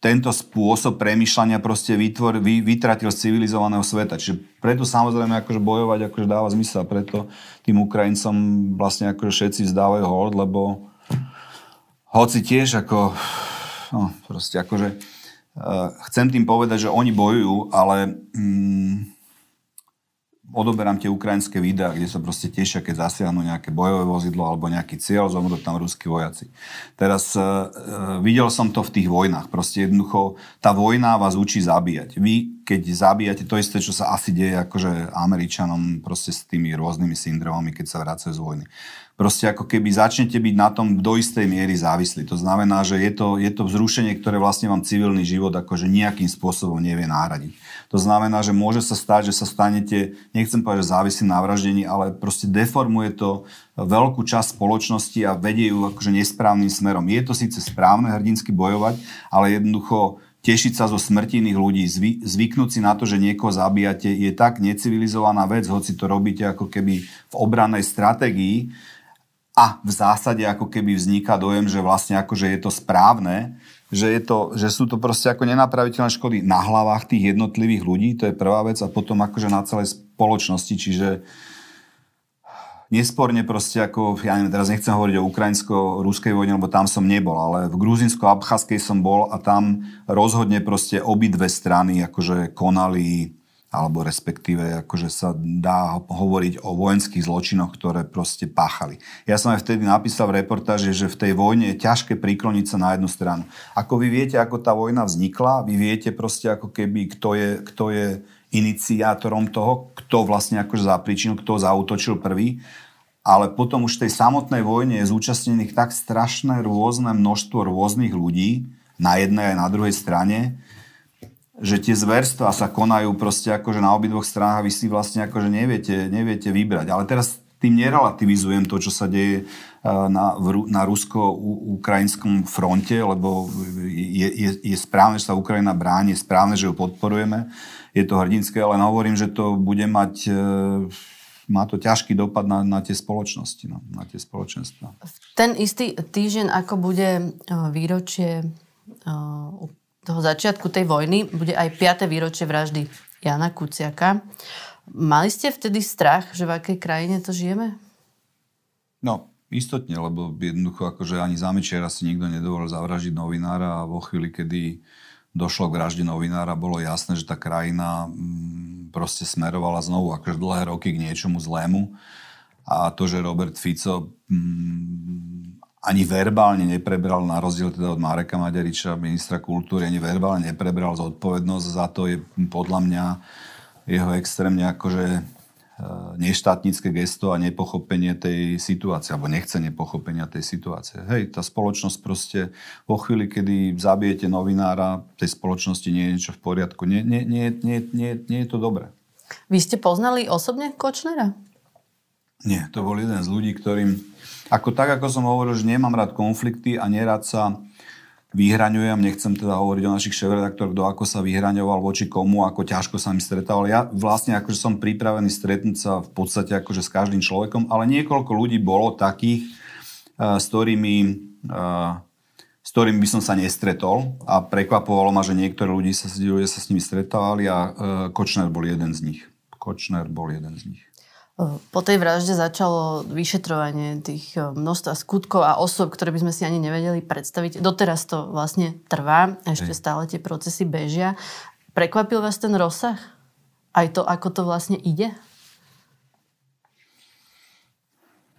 tento spôsob premyšľania proste vytvor, vy, vytratil z civilizovaného sveta. Čiže preto samozrejme akože bojovať akože dáva zmysel. Preto tým Ukrajincom vlastne akože všetci vzdávajú hold, lebo hoci tiež ako no, proste akože chcem tým povedať, že oni bojujú, ale mm, odoberám tie ukrajinské videá, kde sa proste tešia, keď zasiahnu nejaké bojové vozidlo alebo nejaký cieľ, zomrú tam ruskí vojaci. Teraz uh, videl som to v tých vojnách. Proste jednoducho tá vojna vás učí zabíjať. Vy, keď zabíjate, to isté, čo sa asi deje akože Američanom proste s tými rôznymi syndromami, keď sa vracajú z vojny proste ako keby začnete byť na tom do istej miery závislí. To znamená, že je to, je to vzrušenie, ktoré vlastne vám civilný život akože nejakým spôsobom nevie náhradiť. To znamená, že môže sa stať, že sa stanete, nechcem povedať, že závislí na vraždení, ale proste deformuje to veľkú časť spoločnosti a vedie ju akože nesprávnym smerom. Je to síce správne hrdinsky bojovať, ale jednoducho tešiť sa zo smrti iných ľudí, zvy, zvyknúť si na to, že niekoho zabíjate, je tak necivilizovaná vec, hoci to robíte ako keby v obrannej stratégii, a v zásade ako keby vzniká dojem, že vlastne akože je to správne, že, je to, že sú to proste ako nenapraviteľné škody na hlavách tých jednotlivých ľudí, to je prvá vec, a potom akože na celej spoločnosti, čiže nesporne proste ako, ja neviem, teraz nechcem hovoriť o ukrajinsko-ruskej vojne, lebo tam som nebol, ale v gruzinsko-abcházskej som bol a tam rozhodne proste obidve strany akože konali alebo respektíve akože sa dá hovoriť o vojenských zločinoch, ktoré proste páchali. Ja som aj vtedy napísal v reportáži, že v tej vojne je ťažké prikloniť sa na jednu stranu. Ako vy viete, ako tá vojna vznikla, vy viete proste ako keby, kto je, kto je iniciátorom toho, kto vlastne akože zapričinil, kto zautočil prvý, ale potom už v tej samotnej vojne je zúčastnených tak strašné rôzne množstvo rôznych ľudí na jednej aj na druhej strane, že tie zverstva sa konajú proste akože na obidvoch stranách a vy si vlastne akože neviete, neviete vybrať. Ale teraz tým nerelativizujem to, čo sa deje eh, na, na rusko-ukrajinskom fronte, lebo je, je, je správne, že sa Ukrajina bráni, je správne, že ju podporujeme, je to hrdinské, ale hovorím, že to bude mať eh, má to ťažký dopad na, na tie spoločnosti, no, na tie spoločenstva. Ten istý týždeň, ako bude eh, výročie toho začiatku tej vojny bude aj 5. výročie vraždy Jana Kuciaka. Mali ste vtedy strach, že v akej krajine to žijeme? No, istotne, lebo jednoducho akože ani za Mečiara si nikto nedovolil zavražiť novinára a vo chvíli, kedy došlo k vražde novinára, bolo jasné, že tá krajina mm, proste smerovala znovu akože dlhé roky k niečomu zlému. A to, že Robert Fico mm, ani verbálne neprebral, na rozdiel teda od Mareka Maďariča, ministra kultúry, ani verbálne neprebral zodpovednosť za to, je podľa mňa jeho extrémne akože e, neštátnické gesto a nepochopenie tej situácie, alebo nechce nepochopenia tej situácie. Hej, tá spoločnosť proste vo chvíli, kedy zabijete novinára, tej spoločnosti nie je niečo v poriadku. Nie, nie, nie, nie, nie, nie je to dobré. Vy ste poznali osobne Kočnera? Nie, to bol jeden z ľudí, ktorým ako tak, ako som hovoril, že nemám rád konflikty a nerad sa vyhraňujem, nechcem teda hovoriť o našich šéf-redaktoroch, kto ako sa vyhraňoval voči komu, ako ťažko sa mi stretával. Ja vlastne akože som pripravený stretnúť sa v podstate akože s každým človekom, ale niekoľko ľudí bolo takých, eh, s ktorými, eh, s ktorými by som sa nestretol a prekvapovalo ma, že niektorí ľudí sa, ľudia sa s nimi stretávali a eh, Kočner bol jeden z nich. Kočner bol jeden z nich. Po tej vražde začalo vyšetrovanie tých e, množstva skutkov a osob, ktoré by sme si ani nevedeli predstaviť. Doteraz to vlastne trvá, ešte stále tie procesy bežia. Prekvapil vás ten rozsah? Aj to, ako to vlastne ide?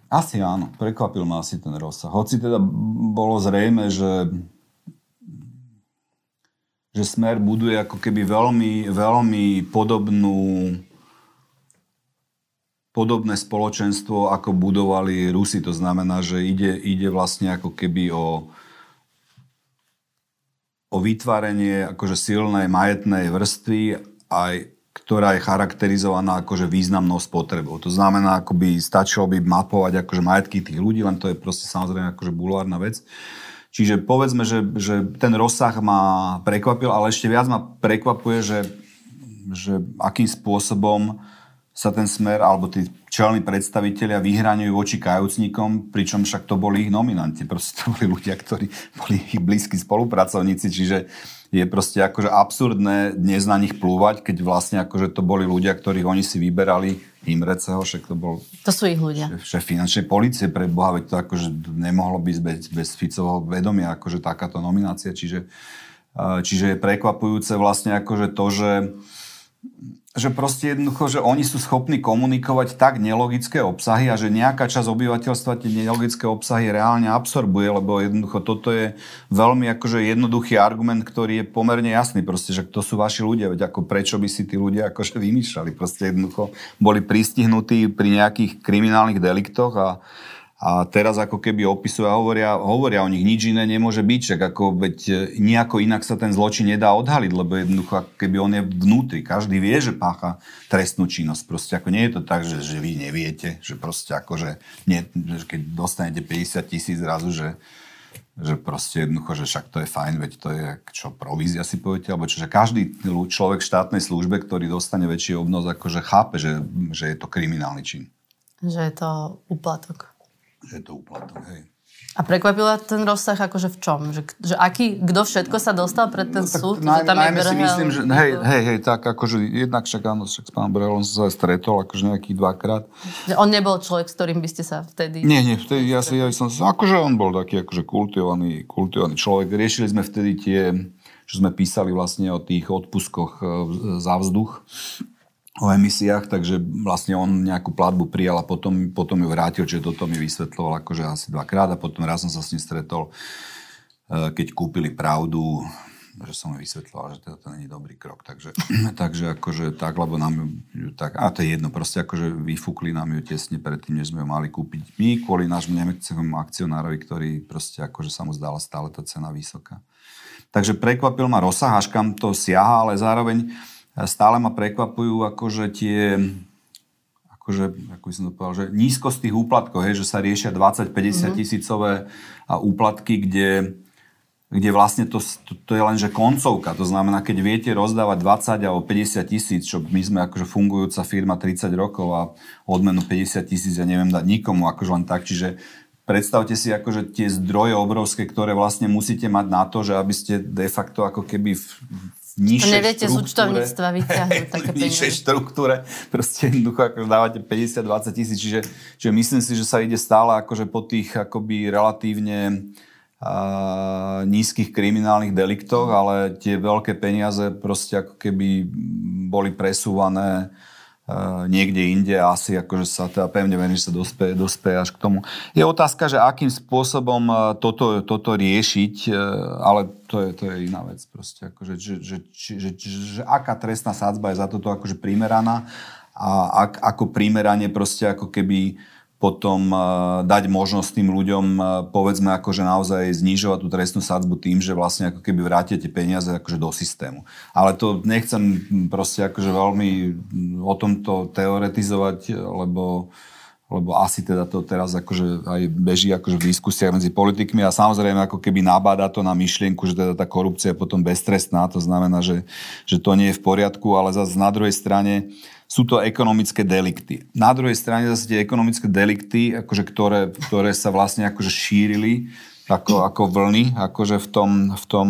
Asi áno, prekvapil ma asi ten rozsah. Hoci teda bolo zrejme, že že Smer buduje ako keby veľmi, veľmi podobnú podobné spoločenstvo, ako budovali Rusi. To znamená, že ide, ide vlastne ako keby o, o vytvárenie akože silnej majetnej vrstvy, aj, ktorá je charakterizovaná akože významnou spotrebou. To znamená, ako by stačilo by mapovať akože majetky tých ľudí, len to je proste samozrejme akože bulvárna vec. Čiže povedzme, že, že ten rozsah ma prekvapil, ale ešte viac ma prekvapuje, že, že akým spôsobom sa ten smer alebo tí čelní predstavitelia vyhraňujú voči kajúcnikom, pričom však to boli ich nominanti. Proste to boli ľudia, ktorí boli ich blízki spolupracovníci, čiže je proste akože absurdné dnes na nich plúvať, keď vlastne akože to boli ľudia, ktorých oni si vyberali Imreceho, však to bol... To sú ich ľudia. Šéf, finančnej policie pre Boha, veď to akože nemohlo byť bez, bez Ficovho vedomia, akože takáto nominácia, čiže, čiže je prekvapujúce vlastne akože to, že že proste jednoducho, že oni sú schopní komunikovať tak nelogické obsahy a že nejaká časť obyvateľstva tie nelogické obsahy reálne absorbuje, lebo jednoducho toto je veľmi akože jednoduchý argument, ktorý je pomerne jasný, proste, že to sú vaši ľudia, veď ako prečo by si tí ľudia akože vymýšľali, proste jednoducho boli pristihnutí pri nejakých kriminálnych deliktoch a a teraz ako keby opisujú a hovoria, hovoria o nich, nič iné nemôže byť, čak ako, veď nejako inak sa ten zločin nedá odhaliť, lebo jednoducho keby on je vnútri. Každý vie, že pácha trestnú činnosť. Proste ako nie je to tak, že, že vy neviete, že proste ako, že, nie, keď dostanete 50 tisíc zrazu, že, že proste jednoducho, že však to je fajn, veď to je čo, provízia si poviete, alebo čo, že každý človek v štátnej službe, ktorý dostane väčší obnos, akože chápe, že, že je to kriminálny čin. Že je to úplatok že je to úplatok, hej. A prekvapila ten rozsah akože v čom? Že, že aký, kto všetko sa dostal pred ten no, súd? Naj, tam najmä si myslím, že hej, hej, hej, tak akože jednak však áno, však s pánom Brelom som sa stretol akože nejakých dvakrát. Že on nebol človek, s ktorým by ste sa vtedy... Nie, nie, vtedy ja, si, ja som sa, akože on bol taký akože kultivovaný, kultivovaný človek. Riešili sme vtedy tie, čo sme písali vlastne o tých odpuskoch e, za vzduch o emisiách, takže vlastne on nejakú platbu prijal a potom, potom ju vrátil, čiže toto mi vysvetloval akože asi dvakrát a potom raz som sa s ním stretol, e, keď kúpili pravdu, že som mu vysvetloval, že teda to není dobrý krok. Takže, <clears throat> takže akože tak, lebo nám ju tak, a to je jedno, proste akože vyfúkli nám ju tesne predtým, než sme ju mali kúpiť my kvôli nášmu nemeckému akcionárovi, ktorý proste akože sa mu zdala stále tá cena vysoká. Takže prekvapil ma rozsah, až kam to siaha, ale zároveň stále ma prekvapujú akože tie akože, ako by som to povedal, že nízkosť tých úplatkov, hej, že sa riešia 20-50 mm-hmm. tisícové úplatky, kde, kde vlastne to, to, to je len že koncovka. To znamená, keď viete rozdávať 20 alebo 50 tisíc, čo my sme akože fungujúca firma 30 rokov a odmenu 50 tisíc ja neviem dať nikomu, akože len tak, čiže predstavte si akože tie zdroje obrovské, ktoré vlastne musíte mať na to, že aby ste de facto ako keby v, nižšej neviete z účtovníctva vyťahnuť <laughs> také peniaze. nižšej štruktúre, proste jednoducho ako dávate 50-20 tisíc, čiže, čiže myslím si, že sa ide stále akože po tých akoby relatívne a, nízkych kriminálnych deliktoch, ale tie veľké peniaze proste ako keby boli presúvané niekde inde asi akože sa teda pevne verím, že sa dospeje, dospeje až k tomu. Je otázka, že akým spôsobom toto, toto riešiť, e, ale to je, to je iná vec proste, akože, že, že, že, že, že, že aká trestná sádzba je za toto akože primeraná a ak, ako primeranie proste ako keby potom eh, dať možnosť tým ľuďom, eh, povedzme, akože naozaj znižovať tú trestnú sadzbu tým, že vlastne ako keby vrátite peniaze akože do systému. Ale to nechcem proste akože veľmi o tomto teoretizovať, lebo lebo asi teda to teraz akože aj beží akože v diskusiách medzi politikmi a samozrejme ako keby nabáda to na myšlienku, že teda tá korupcia je potom beztrestná, to znamená, že, že to nie je v poriadku, ale zase na druhej strane sú to ekonomické delikty. Na druhej strane zase tie ekonomické delikty, akože ktoré, ktoré sa vlastne akože šírili ako, ako vlny, akože v tom, v tom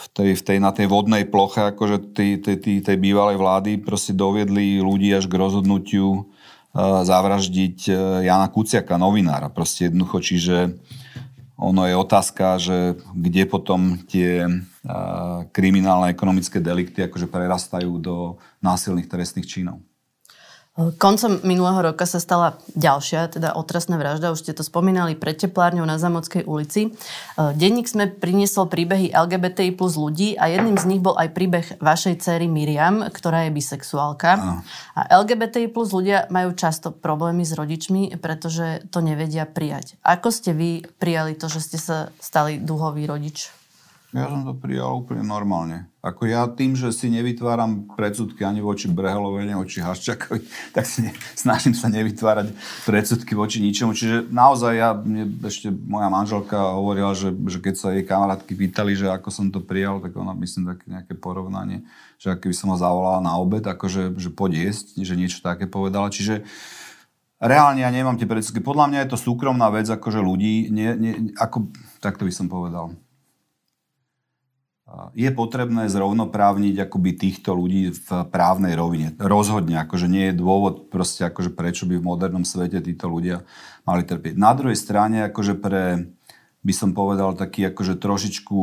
v tej, v tej, na tej vodnej ploche akože tej, tej, tej, tej bývalej vlády proste doviedli ľudí až k rozhodnutiu uh, zavraždiť uh, Jana Kuciaka, novinára. Proste jednoducho, čiže ono je otázka, že kde potom tie kriminálne ekonomické delikty akože prerastajú do násilných trestných činov. Koncom minulého roka sa stala ďalšia, teda otrasná vražda, už ste to spomínali, pred teplárňou na Zamockej ulici. E, denník sme priniesol príbehy LGBTI plus ľudí a jedným z nich bol aj príbeh vašej cery Miriam, ktorá je bisexuálka. A LGBTI plus ľudia majú často problémy s rodičmi, pretože to nevedia prijať. Ako ste vy prijali to, že ste sa stali duhový rodič? Ja som to prijal úplne normálne. Ako ja tým, že si nevytváram predsudky ani voči Brehelovej, ani voči Haščakovi, <laughs> tak si ne, snažím sa nevytvárať predsudky voči ničomu. Čiže naozaj ja, mne ešte moja manželka hovorila, že, že keď sa jej kamarátky pýtali, že ako som to prijal, tak ona myslím také nejaké porovnanie, že by som ho zavolala na obed, akože že poď jesť, že niečo také povedala. Čiže reálne ja nemám tie predsudky. Podľa mňa je to súkromná vec, akože ľudí, nie, nie, ako, takto by som povedal je potrebné zrovnoprávniť akoby týchto ľudí v právnej rovine. Rozhodne, akože nie je dôvod proste, akože prečo by v modernom svete títo ľudia mali trpieť. Na druhej strane, akože pre, by som povedal, taký akože trošičku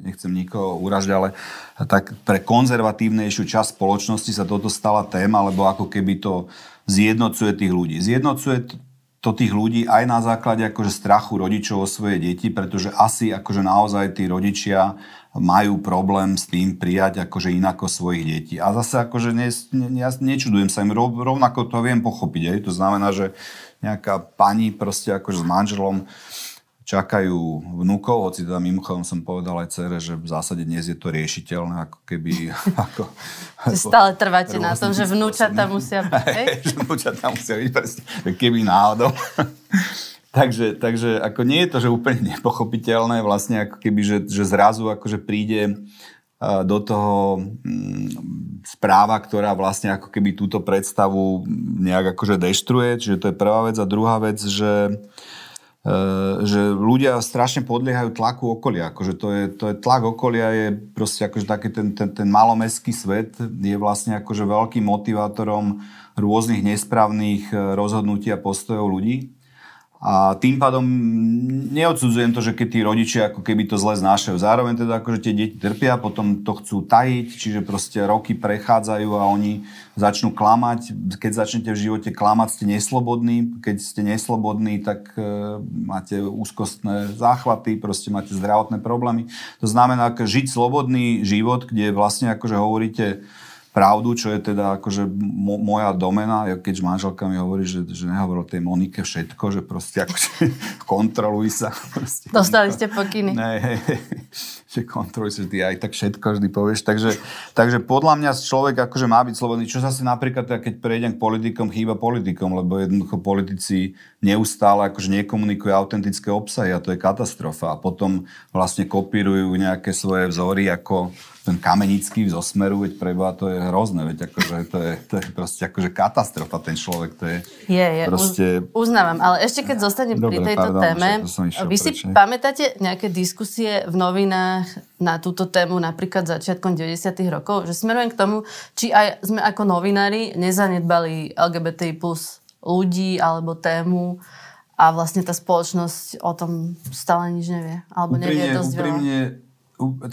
nechcem nikoho uražať, ale tak pre konzervatívnejšiu časť spoločnosti sa toto stala téma, lebo ako keby to zjednocuje tých ľudí. Zjednocuje to tých ľudí aj na základe akože strachu rodičov o svoje deti, pretože asi akože naozaj tí rodičia majú problém s tým prijať akože inako svojich detí. A zase akože ne, ne, ja nečudujem sa im, rovnako to viem pochopiť. Aj. To znamená, že nejaká pani proste akože s manželom čakajú vnúkov, hoci teda mimochodom som povedal aj cere, že v zásade dnes je to riešiteľné, ako keby... <laughs> Ako, ako Stále trváte na tom, že vnúčata musia <laughs> byť, hej? že vnúčata musia byť, presne, keby náhodou. <laughs> takže, takže ako nie je to, že úplne nepochopiteľné vlastne, ako keby, že, že zrazu akože príde do toho mm, správa, ktorá vlastne ako keby túto predstavu nejak akože deštruje, čiže to je prvá vec. A druhá vec, že E, že ľudia strašne podliehajú tlaku okolia. Akože to, je, to je tlak okolia je proste akože taký ten, ten, ten malomestský svet je vlastne akože veľkým motivátorom rôznych nesprávnych e, rozhodnutí a postojov ľudí. A tým pádom neodsudzujem to, že keď tí rodičia ako keby to zle znášajú. Zároveň teda akože tie deti trpia, potom to chcú tajiť, čiže proste roky prechádzajú a oni začnú klamať. Keď začnete v živote klamať, ste neslobodní. Keď ste neslobodní, tak e, máte úzkostné záchvaty, proste máte zdravotné problémy. To znamená, že žiť slobodný život, kde vlastne akože hovoríte pravdu, čo je teda akože mo- moja domena, keď manželka mi hovorí, že, že nehovoril tej Monike všetko, že proste akože <laughs> kontroluj sa. Proste, Dostali ste pokyny. Ne, hej, hej, že kontroluj sa, ty aj tak všetko vždy povieš. Takže, takže podľa mňa človek akože má byť slobodný. Čo zase napríklad, keď prejdem k politikom, chýba politikom, lebo jednoducho politici neustále akože nekomunikujú autentické obsahy a to je katastrofa. A potom vlastne kopírujú nejaké svoje vzory ako ten kamenický zo smeru, veď preba to je hrozné, veď akože to je, to je proste akože katastrofa ten človek, to je, je, je proste... uznávam, ale ešte keď zostanem Dobre, pri tejto pardon, téme, vy si preč, pamätáte nejaké diskusie v novinách na túto tému napríklad začiatkom 90 rokov, že smerujem k tomu, či aj sme ako novinári nezanedbali LGBT plus ľudí alebo tému a vlastne tá spoločnosť o tom stále nič nevie, alebo nevie dosť úprimne, veľa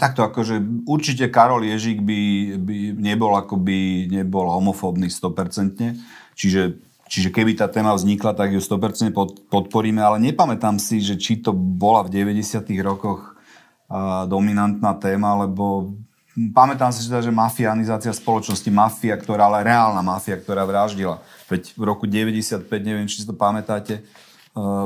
takto akože určite Karol Ježík by, by nebol akoby nebol homofóbny 100%, čiže, čiže keby tá téma vznikla, tak ju 100% pod, podporíme, ale nepamätám si, že či to bola v 90 rokoch a, dominantná téma, lebo pamätám si teda, že mafianizácia spoločnosti, mafia, ktorá, ale reálna mafia, ktorá vraždila. Veď v roku 95, neviem, či si to pamätáte,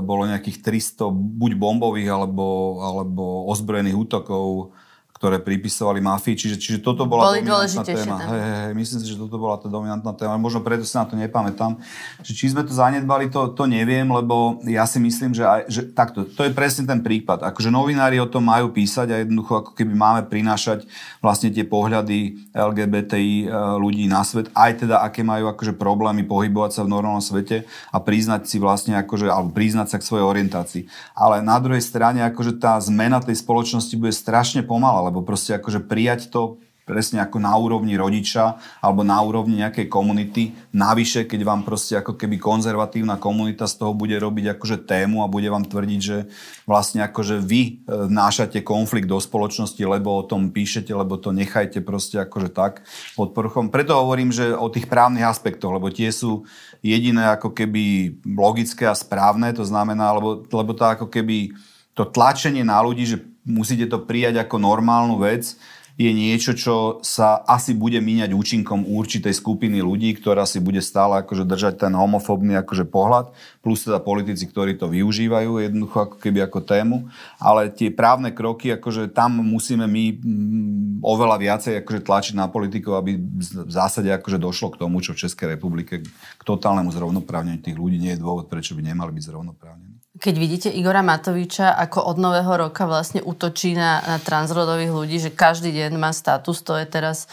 bolo nejakých 300 buď bombových alebo, alebo ozbrojených útokov ktoré pripisovali mafii, čiže, čiže toto bola Boli dominantná téma. Hej, hej, hej, myslím si, že toto bola tá dominantná téma, možno preto si na to nepamätám. Že či sme to zanedbali, to, to neviem, lebo ja si myslím, že, aj, že takto, to je presne ten prípad. Akože novinári o tom majú písať a jednoducho ako keby máme prinášať vlastne tie pohľady LGBTI eh, ľudí na svet, aj teda aké majú akože problémy pohybovať sa v normálnom svete a priznať si vlastne akože, alebo priznať sa k svojej orientácii. Ale na druhej strane akože tá zmena tej spoločnosti bude strašne pomalá, lebo proste akože prijať to presne ako na úrovni rodiča alebo na úrovni nejakej komunity. Navyše, keď vám proste ako keby konzervatívna komunita z toho bude robiť akože tému a bude vám tvrdiť, že vlastne akože vy e, vnášate konflikt do spoločnosti, lebo o tom píšete, lebo to nechajte proste akože tak pod povrchom. Preto hovorím, že o tých právnych aspektoch, lebo tie sú jediné ako keby logické a správne, to znamená, lebo, lebo to ako keby to tlačenie na ľudí, že musíte to prijať ako normálnu vec, je niečo, čo sa asi bude míňať účinkom určitej skupiny ľudí, ktorá si bude stále akože držať ten homofóbny akože pohľad, plus teda politici, ktorí to využívajú jednoducho ako keby ako tému. Ale tie právne kroky, akože tam musíme my mm, oveľa viacej akože tlačiť na politikov, aby v zásade akože došlo k tomu, čo v Českej republike k totálnemu zrovnoprávneniu tých ľudí nie je dôvod, prečo by nemali byť zrovnoprávnení. Keď vidíte Igora Matoviča, ako od nového roka vlastne útočí na, na transrodových ľudí, že každý deň má status, to je teraz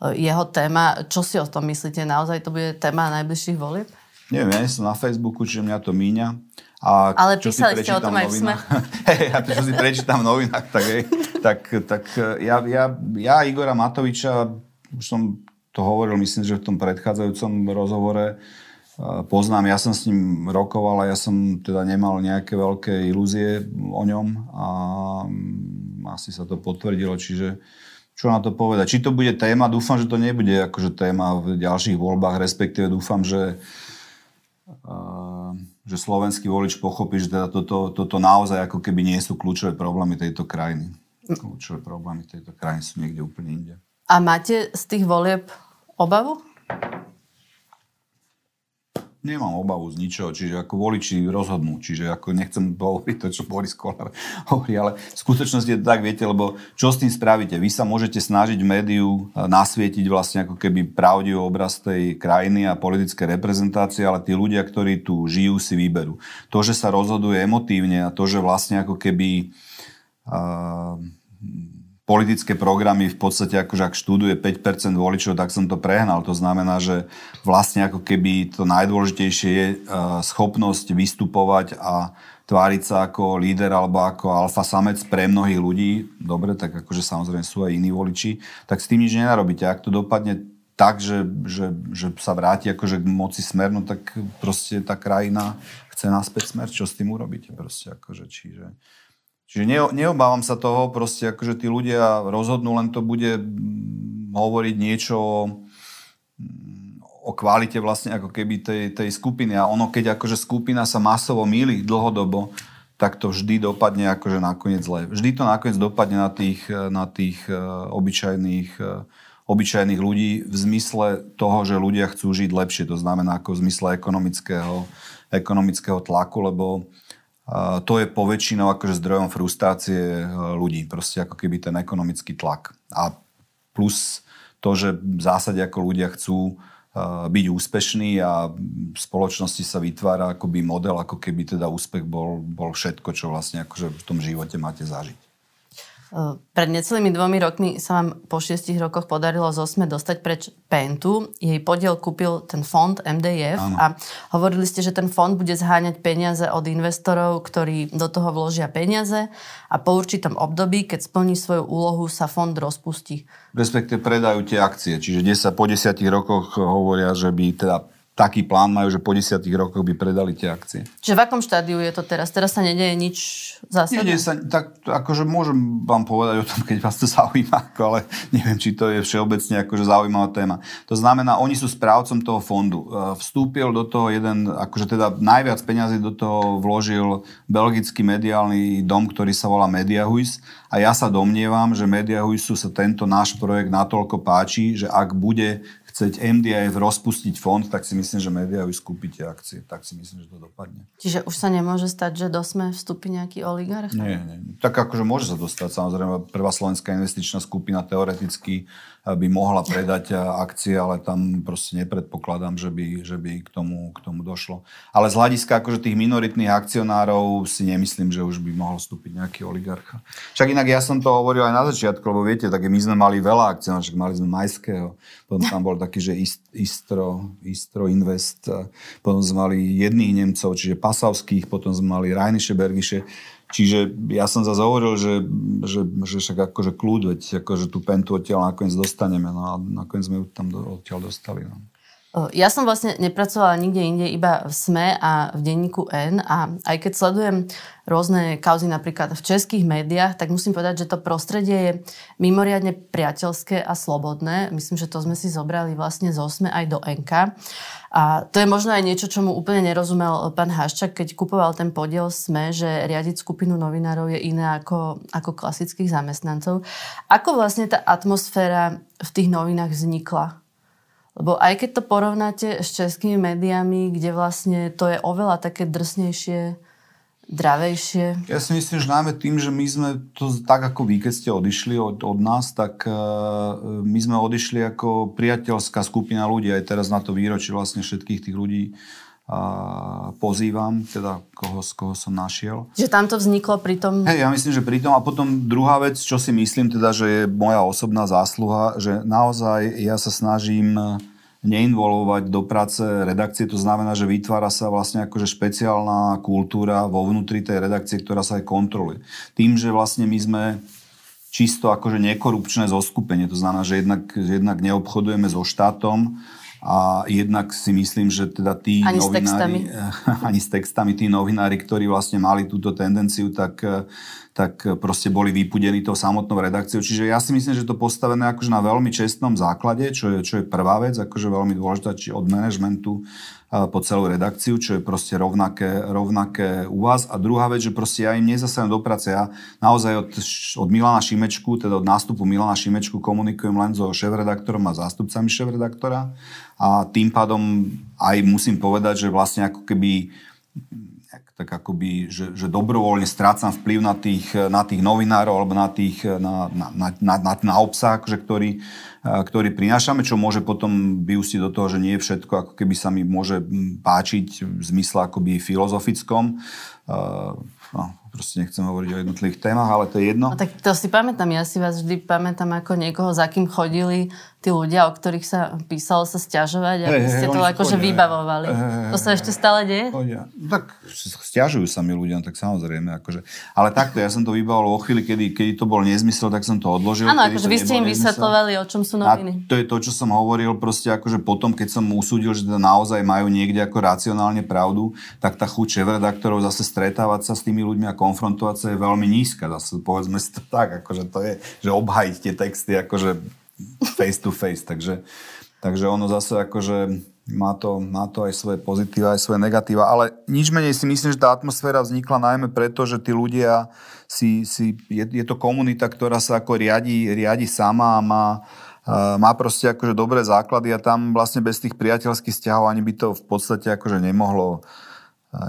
e, jeho téma. Čo si o tom myslíte? Naozaj to bude téma najbližších volieb? Neviem, ja som na Facebooku, čiže mňa to míňa. A Ale písali ste o tom aj v SME. <laughs> ja čo si prečítam v novinách, tak, hej, tak, tak e, ja, ja, ja Igora Matoviča, už som to hovoril, myslím, že v tom predchádzajúcom rozhovore, poznám. Ja som s ním rokoval a ja som teda nemal nejaké veľké ilúzie o ňom a mm, asi sa to potvrdilo, čiže čo na to povedať. Či to bude téma, dúfam, že to nebude akože téma v ďalších voľbách, respektíve dúfam, že, že slovenský volič pochopí, že teda toto, toto naozaj ako keby nie sú kľúčové problémy tejto krajiny. Kľúčové problémy tejto krajiny sú niekde úplne inde. A máte z tých volieb obavu? Nemám obavu z ničoho, čiže ako voliči rozhodnú, čiže ako nechcem hovoriť to, čo Boris Kolár <laughs> hovorí, ale v skutočnosti je tak, viete, lebo čo s tým spravíte? Vy sa môžete snažiť médiu eh, nasvietiť vlastne ako keby pravdivý obraz tej krajiny a politické reprezentácie, ale tí ľudia, ktorí tu žijú, si vyberú. To, že sa rozhoduje emotívne a to, že vlastne ako keby uh, politické programy v podstate akože ak študuje 5% voličov, tak som to prehnal. To znamená, že vlastne ako keby to najdôležitejšie je e, schopnosť vystupovať a tváriť sa ako líder alebo ako alfa samec pre mnohých ľudí. Dobre, tak akože samozrejme sú aj iní voliči. Tak s tým nič nenarobíte. Ak to dopadne tak, že, že, že sa vráti akože k moci smer, no tak proste tá krajina chce naspäť smer. Čo s tým urobíte? Proste akože, čiže... Čiže neobávam sa toho, proste akože tí ľudia rozhodnú, len to bude mm, hovoriť niečo mm, o kvalite vlastne ako keby tej, tej skupiny. A ono, keď akože skupina sa masovo míli dlhodobo, tak to vždy dopadne akože nakoniec zle. Vždy to nakoniec dopadne na tých, na tých uh, obyčajných, uh, obyčajných ľudí v zmysle toho, že ľudia chcú žiť lepšie. To znamená ako v zmysle ekonomického, ekonomického tlaku, lebo to je poväčšinou akože zdrojom frustrácie e, ľudí. Proste ako keby ten ekonomický tlak. A plus to, že v zásade ako ľudia chcú e, byť úspešní a v spoločnosti sa vytvára akoby model, ako keby teda úspech bol, bol všetko, čo vlastne akože v tom živote máte zažiť. Pred necelými dvomi rokmi sa vám po šiestich rokoch podarilo z osme dostať preč Pentu. Jej podiel kúpil ten fond MDF ano. a hovorili ste, že ten fond bude zháňať peniaze od investorov, ktorí do toho vložia peniaze a po určitom období, keď splní svoju úlohu, sa fond rozpustí. Respektive predajú tie akcie, čiže 10, po desiatich rokoch hovoria, že by teda taký plán majú, že po desiatich rokoch by predali tie akcie. Čiže v akom štádiu je to teraz? Teraz sa nedieje nič zásadné? Nedieje sa, tak akože môžem vám povedať o tom, keď vás to <laughs> zaujíma, ako, ale neviem, či to je všeobecne akože zaujímavá téma. To znamená, oni sú správcom toho fondu. E, vstúpil do toho jeden, akože teda najviac peňazí do toho vložil belgický mediálny dom, ktorý sa volá Mediahuis a ja sa domnievam, že Mediahuisu sa tento náš projekt natoľko páči, že ak bude chceť MDF rozpustiť fond, tak si myslím, že médiá už skúpite akcie. Tak si myslím, že to dopadne. Čiže už sa nemôže stať, že do SME vstúpi nejaký oligarch? Nie, nie. Tak akože môže sa dostať. Samozrejme, prvá slovenská investičná skupina teoreticky by mohla predať akcie, ale tam proste nepredpokladám, že by, že by k, tomu, k tomu došlo. Ale z hľadiska akože tých minoritných akcionárov si nemyslím, že už by mohol vstúpiť nejaký oligarcha. Však inak ja som to hovoril aj na začiatku, lebo viete, tak my sme mali veľa akcionárov, však mali sme Majského, potom tam bol taký, že Istro, Istro Invest, potom sme mali jedných Nemcov, čiže Pasavských, potom sme mali Rajniše Bergiše, Čiže ja som zase hovoril, že, že, že však akože kľúd, veď akože tú pentu odtiaľ nakoniec dostaneme, no a nakoniec sme ju tam do, odtiaľ dostali. No. Ja som vlastne nepracovala nikde inde, iba v SME a v denníku N a aj keď sledujem rôzne kauzy napríklad v českých médiách, tak musím povedať, že to prostredie je mimoriadne priateľské a slobodné. Myslím, že to sme si zobrali vlastne zo SME aj do NK. A to je možno aj niečo, čo mu úplne nerozumel pán Haščak, keď kupoval ten podiel SME, že riadiť skupinu novinárov je iné ako, ako klasických zamestnancov. Ako vlastne tá atmosféra v tých novinách vznikla? Lebo aj keď to porovnáte s českými médiami, kde vlastne to je oveľa také drsnejšie, dravejšie. Ja si myslím, že najmä tým, že my sme to tak ako vy, keď ste odišli od, od nás, tak uh, my sme odišli ako priateľská skupina ľudí. Aj teraz na to výročie vlastne všetkých tých ľudí a pozývam, teda koho, koho som našiel. Že tam to vzniklo pri tom... Hej, ja myslím, že pri tom. A potom druhá vec, čo si myslím, teda, že je moja osobná zásluha, že naozaj ja sa snažím neinvolovať do práce redakcie. To znamená, že vytvára sa vlastne akože špeciálna kultúra vo vnútri tej redakcie, ktorá sa aj kontroluje. Tým, že vlastne my sme čisto akože nekorupčné zoskupenie. To znamená, že jednak, jednak neobchodujeme so štátom, a jednak si myslím, že teda tí ani novinári, s textami. <laughs> ani s textami, tí novinári, ktorí vlastne mali túto tendenciu, tak, tak proste boli vypudení tou samotnou redakciou. Čiže ja si myslím, že to postavené akože na veľmi čestnom základe, čo je, čo je prvá vec, akože veľmi dôležitá, či od manažmentu po celú redakciu, čo je proste rovnaké, rovnaké u vás. A druhá vec, že proste ja im nezasajem do práce. Ja naozaj od, od Milana Šimečku, teda od nástupu Milana Šimečku komunikujem len so šéf-redaktorom a zástupcami šéf-redaktora. A tým pádom aj musím povedať, že vlastne ako keby tak akoby, že, že dobrovoľne strácam vplyv na tých, na tých novinárov alebo na, tých, na, na, na, na, na obsah, akože, ktorý, ktorý prinášame, čo môže potom vyústiť do toho, že nie je všetko, ako keby sa mi môže páčiť v zmysle akoby filozofickom. No, proste nechcem hovoriť o jednotlivých témach, ale to je jedno. No, tak to si pamätám, ja si vás vždy pamätám ako niekoho, za kým chodili tí ľudia, o ktorých sa písalo sa stiažovať a hey, ste hey, to akože vybavovali. Hey, to sa ešte stále deje? Chodia. No tak stiažujú sa mi ľudia, tak samozrejme. Akože. Ale takto, ja som to vybavoval vo chvíli, kedy, kedy to bol nezmysel, tak som to odložil. Áno, akože vy ste im vysvetlovali, o čom sú noviny. A to je to, čo som hovoril, proste akože potom, keď som usúdil, že teda naozaj majú niekde ako racionálne pravdu, tak tá chuť šéf-redaktorov zase stretávať sa s tými ľuďmi a konfrontovať sa je veľmi nízka. Zase povedzme si to tak, akože to je, že obhajiť tie texty akože face to face. Takže, takže ono zase akože má to, má to aj svoje pozitíva, aj svoje negatíva. Ale nič menej si myslím, že tá atmosféra vznikla najmä preto, že tí ľudia si, si je, je to komunita, ktorá sa ako riadi, riadi sama a má, má proste akože dobré základy a tam vlastne bez tých priateľských vzťahov ani by to v podstate akože nemohlo,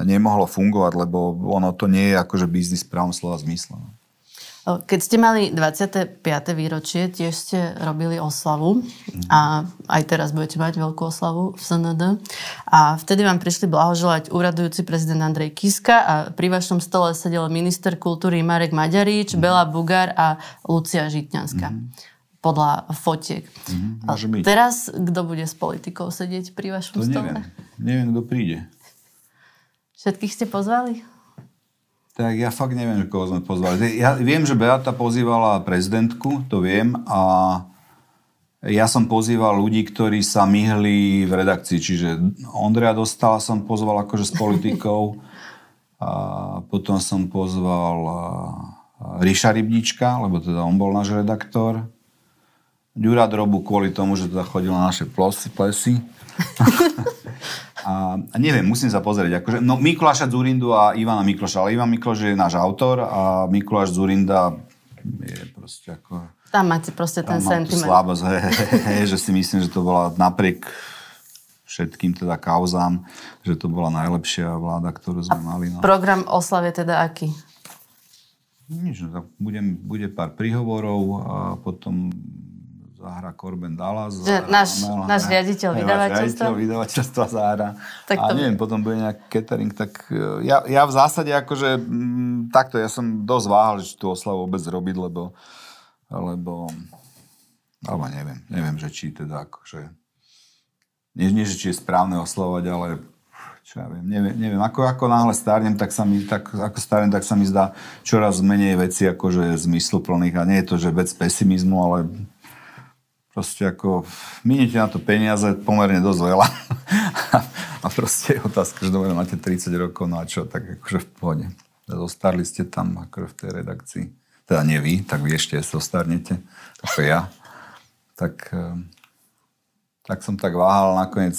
nemohlo fungovať, lebo ono to nie je akože biznis v pravom slova zmysle. No. Keď ste mali 25. výročie, tiež ste robili oslavu a aj teraz budete mať veľkú oslavu v SND. A vtedy vám prišli blahoželať úradujúci prezident Andrej Kiska a pri vašom stole sedel minister kultúry Marek Maďarič, mm. Bela Bugár a Lucia Žitňanská. Mm. Podľa fotiek. Mm, teraz kto bude s politikou sedieť pri vašom to stole? Neviem. neviem, kto príde. Všetkých ste pozvali? Tak ja fakt neviem, koho sme pozvali. Ja viem, že Beata pozývala prezidentku, to viem, a ja som pozýval ľudí, ktorí sa myhli v redakcii, čiže Ondreja Dostala som pozval akože s politikou, a potom som pozval Ríša Rybnička, lebo teda on bol náš redaktor. Ďura Drobu kvôli tomu, že teda chodil na naše plesy. <laughs> A, a neviem, musím sa pozrieť. Akože, no Mikuláša Zurindu a Ivana Mikloša, ale Ivan Mikloš je náš autor a Mikuláš Zurinda je proste ako... Tam máte proste ten sentiment. Slabosť, he, he, he, že si myslím, že to bola napriek všetkým teda kauzám, že to bola najlepšia vláda, ktorú sme a mali. No. Program oslavy teda aký? Nič, no, tak budem, bude pár príhovorov a potom zahra Korben Dallas. Že náš, Amel, náš riaditeľ vydavateľstva. riaditeľ vydavateľstva zahra. Tak to... A neviem, potom bude nejaký catering. Tak e, ja, ja v zásade akože m, mm, takto, ja som dosť váhal, že tú oslavu vôbec robiť, lebo lebo alebo neviem, neviem, že či teda akože nie, nie že či je správne oslovať, ale čo ja viem, neviem, neviem. Ako, ako náhle stárnem, tak sa mi, tak, ako stárnem, tak sa mi zdá čoraz menej veci akože zmysluplných a nie je to, že vec pesimizmu, ale proste ako miniete na to peniaze pomerne dosť veľa <laughs> a proste je otázka, že dobre, máte 30 rokov, no a čo, tak akože v pohode. Zostarli ste tam akože v tej redakcii. Teda nie vy, tak vy ešte zostarnete, ako ja. Tak, eh, tak som tak váhal, nakoniec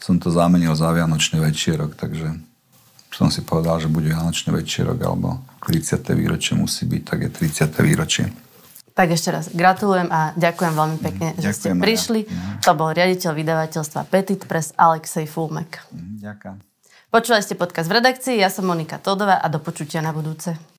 som to zamenil za Vianočný večierok, takže som si povedal, že bude Vianočný večierok alebo 30. výročie musí byť, tak je 30. výročie. Tak ešte raz gratulujem a ďakujem veľmi pekne, mm, že ste prišli. Ja. To bol riaditeľ vydavateľstva Petit Press Alexej Fulmek. Mm, ďakujem. Počúvali ste podcast v redakcii, ja som Monika Todová a do počutia na budúce.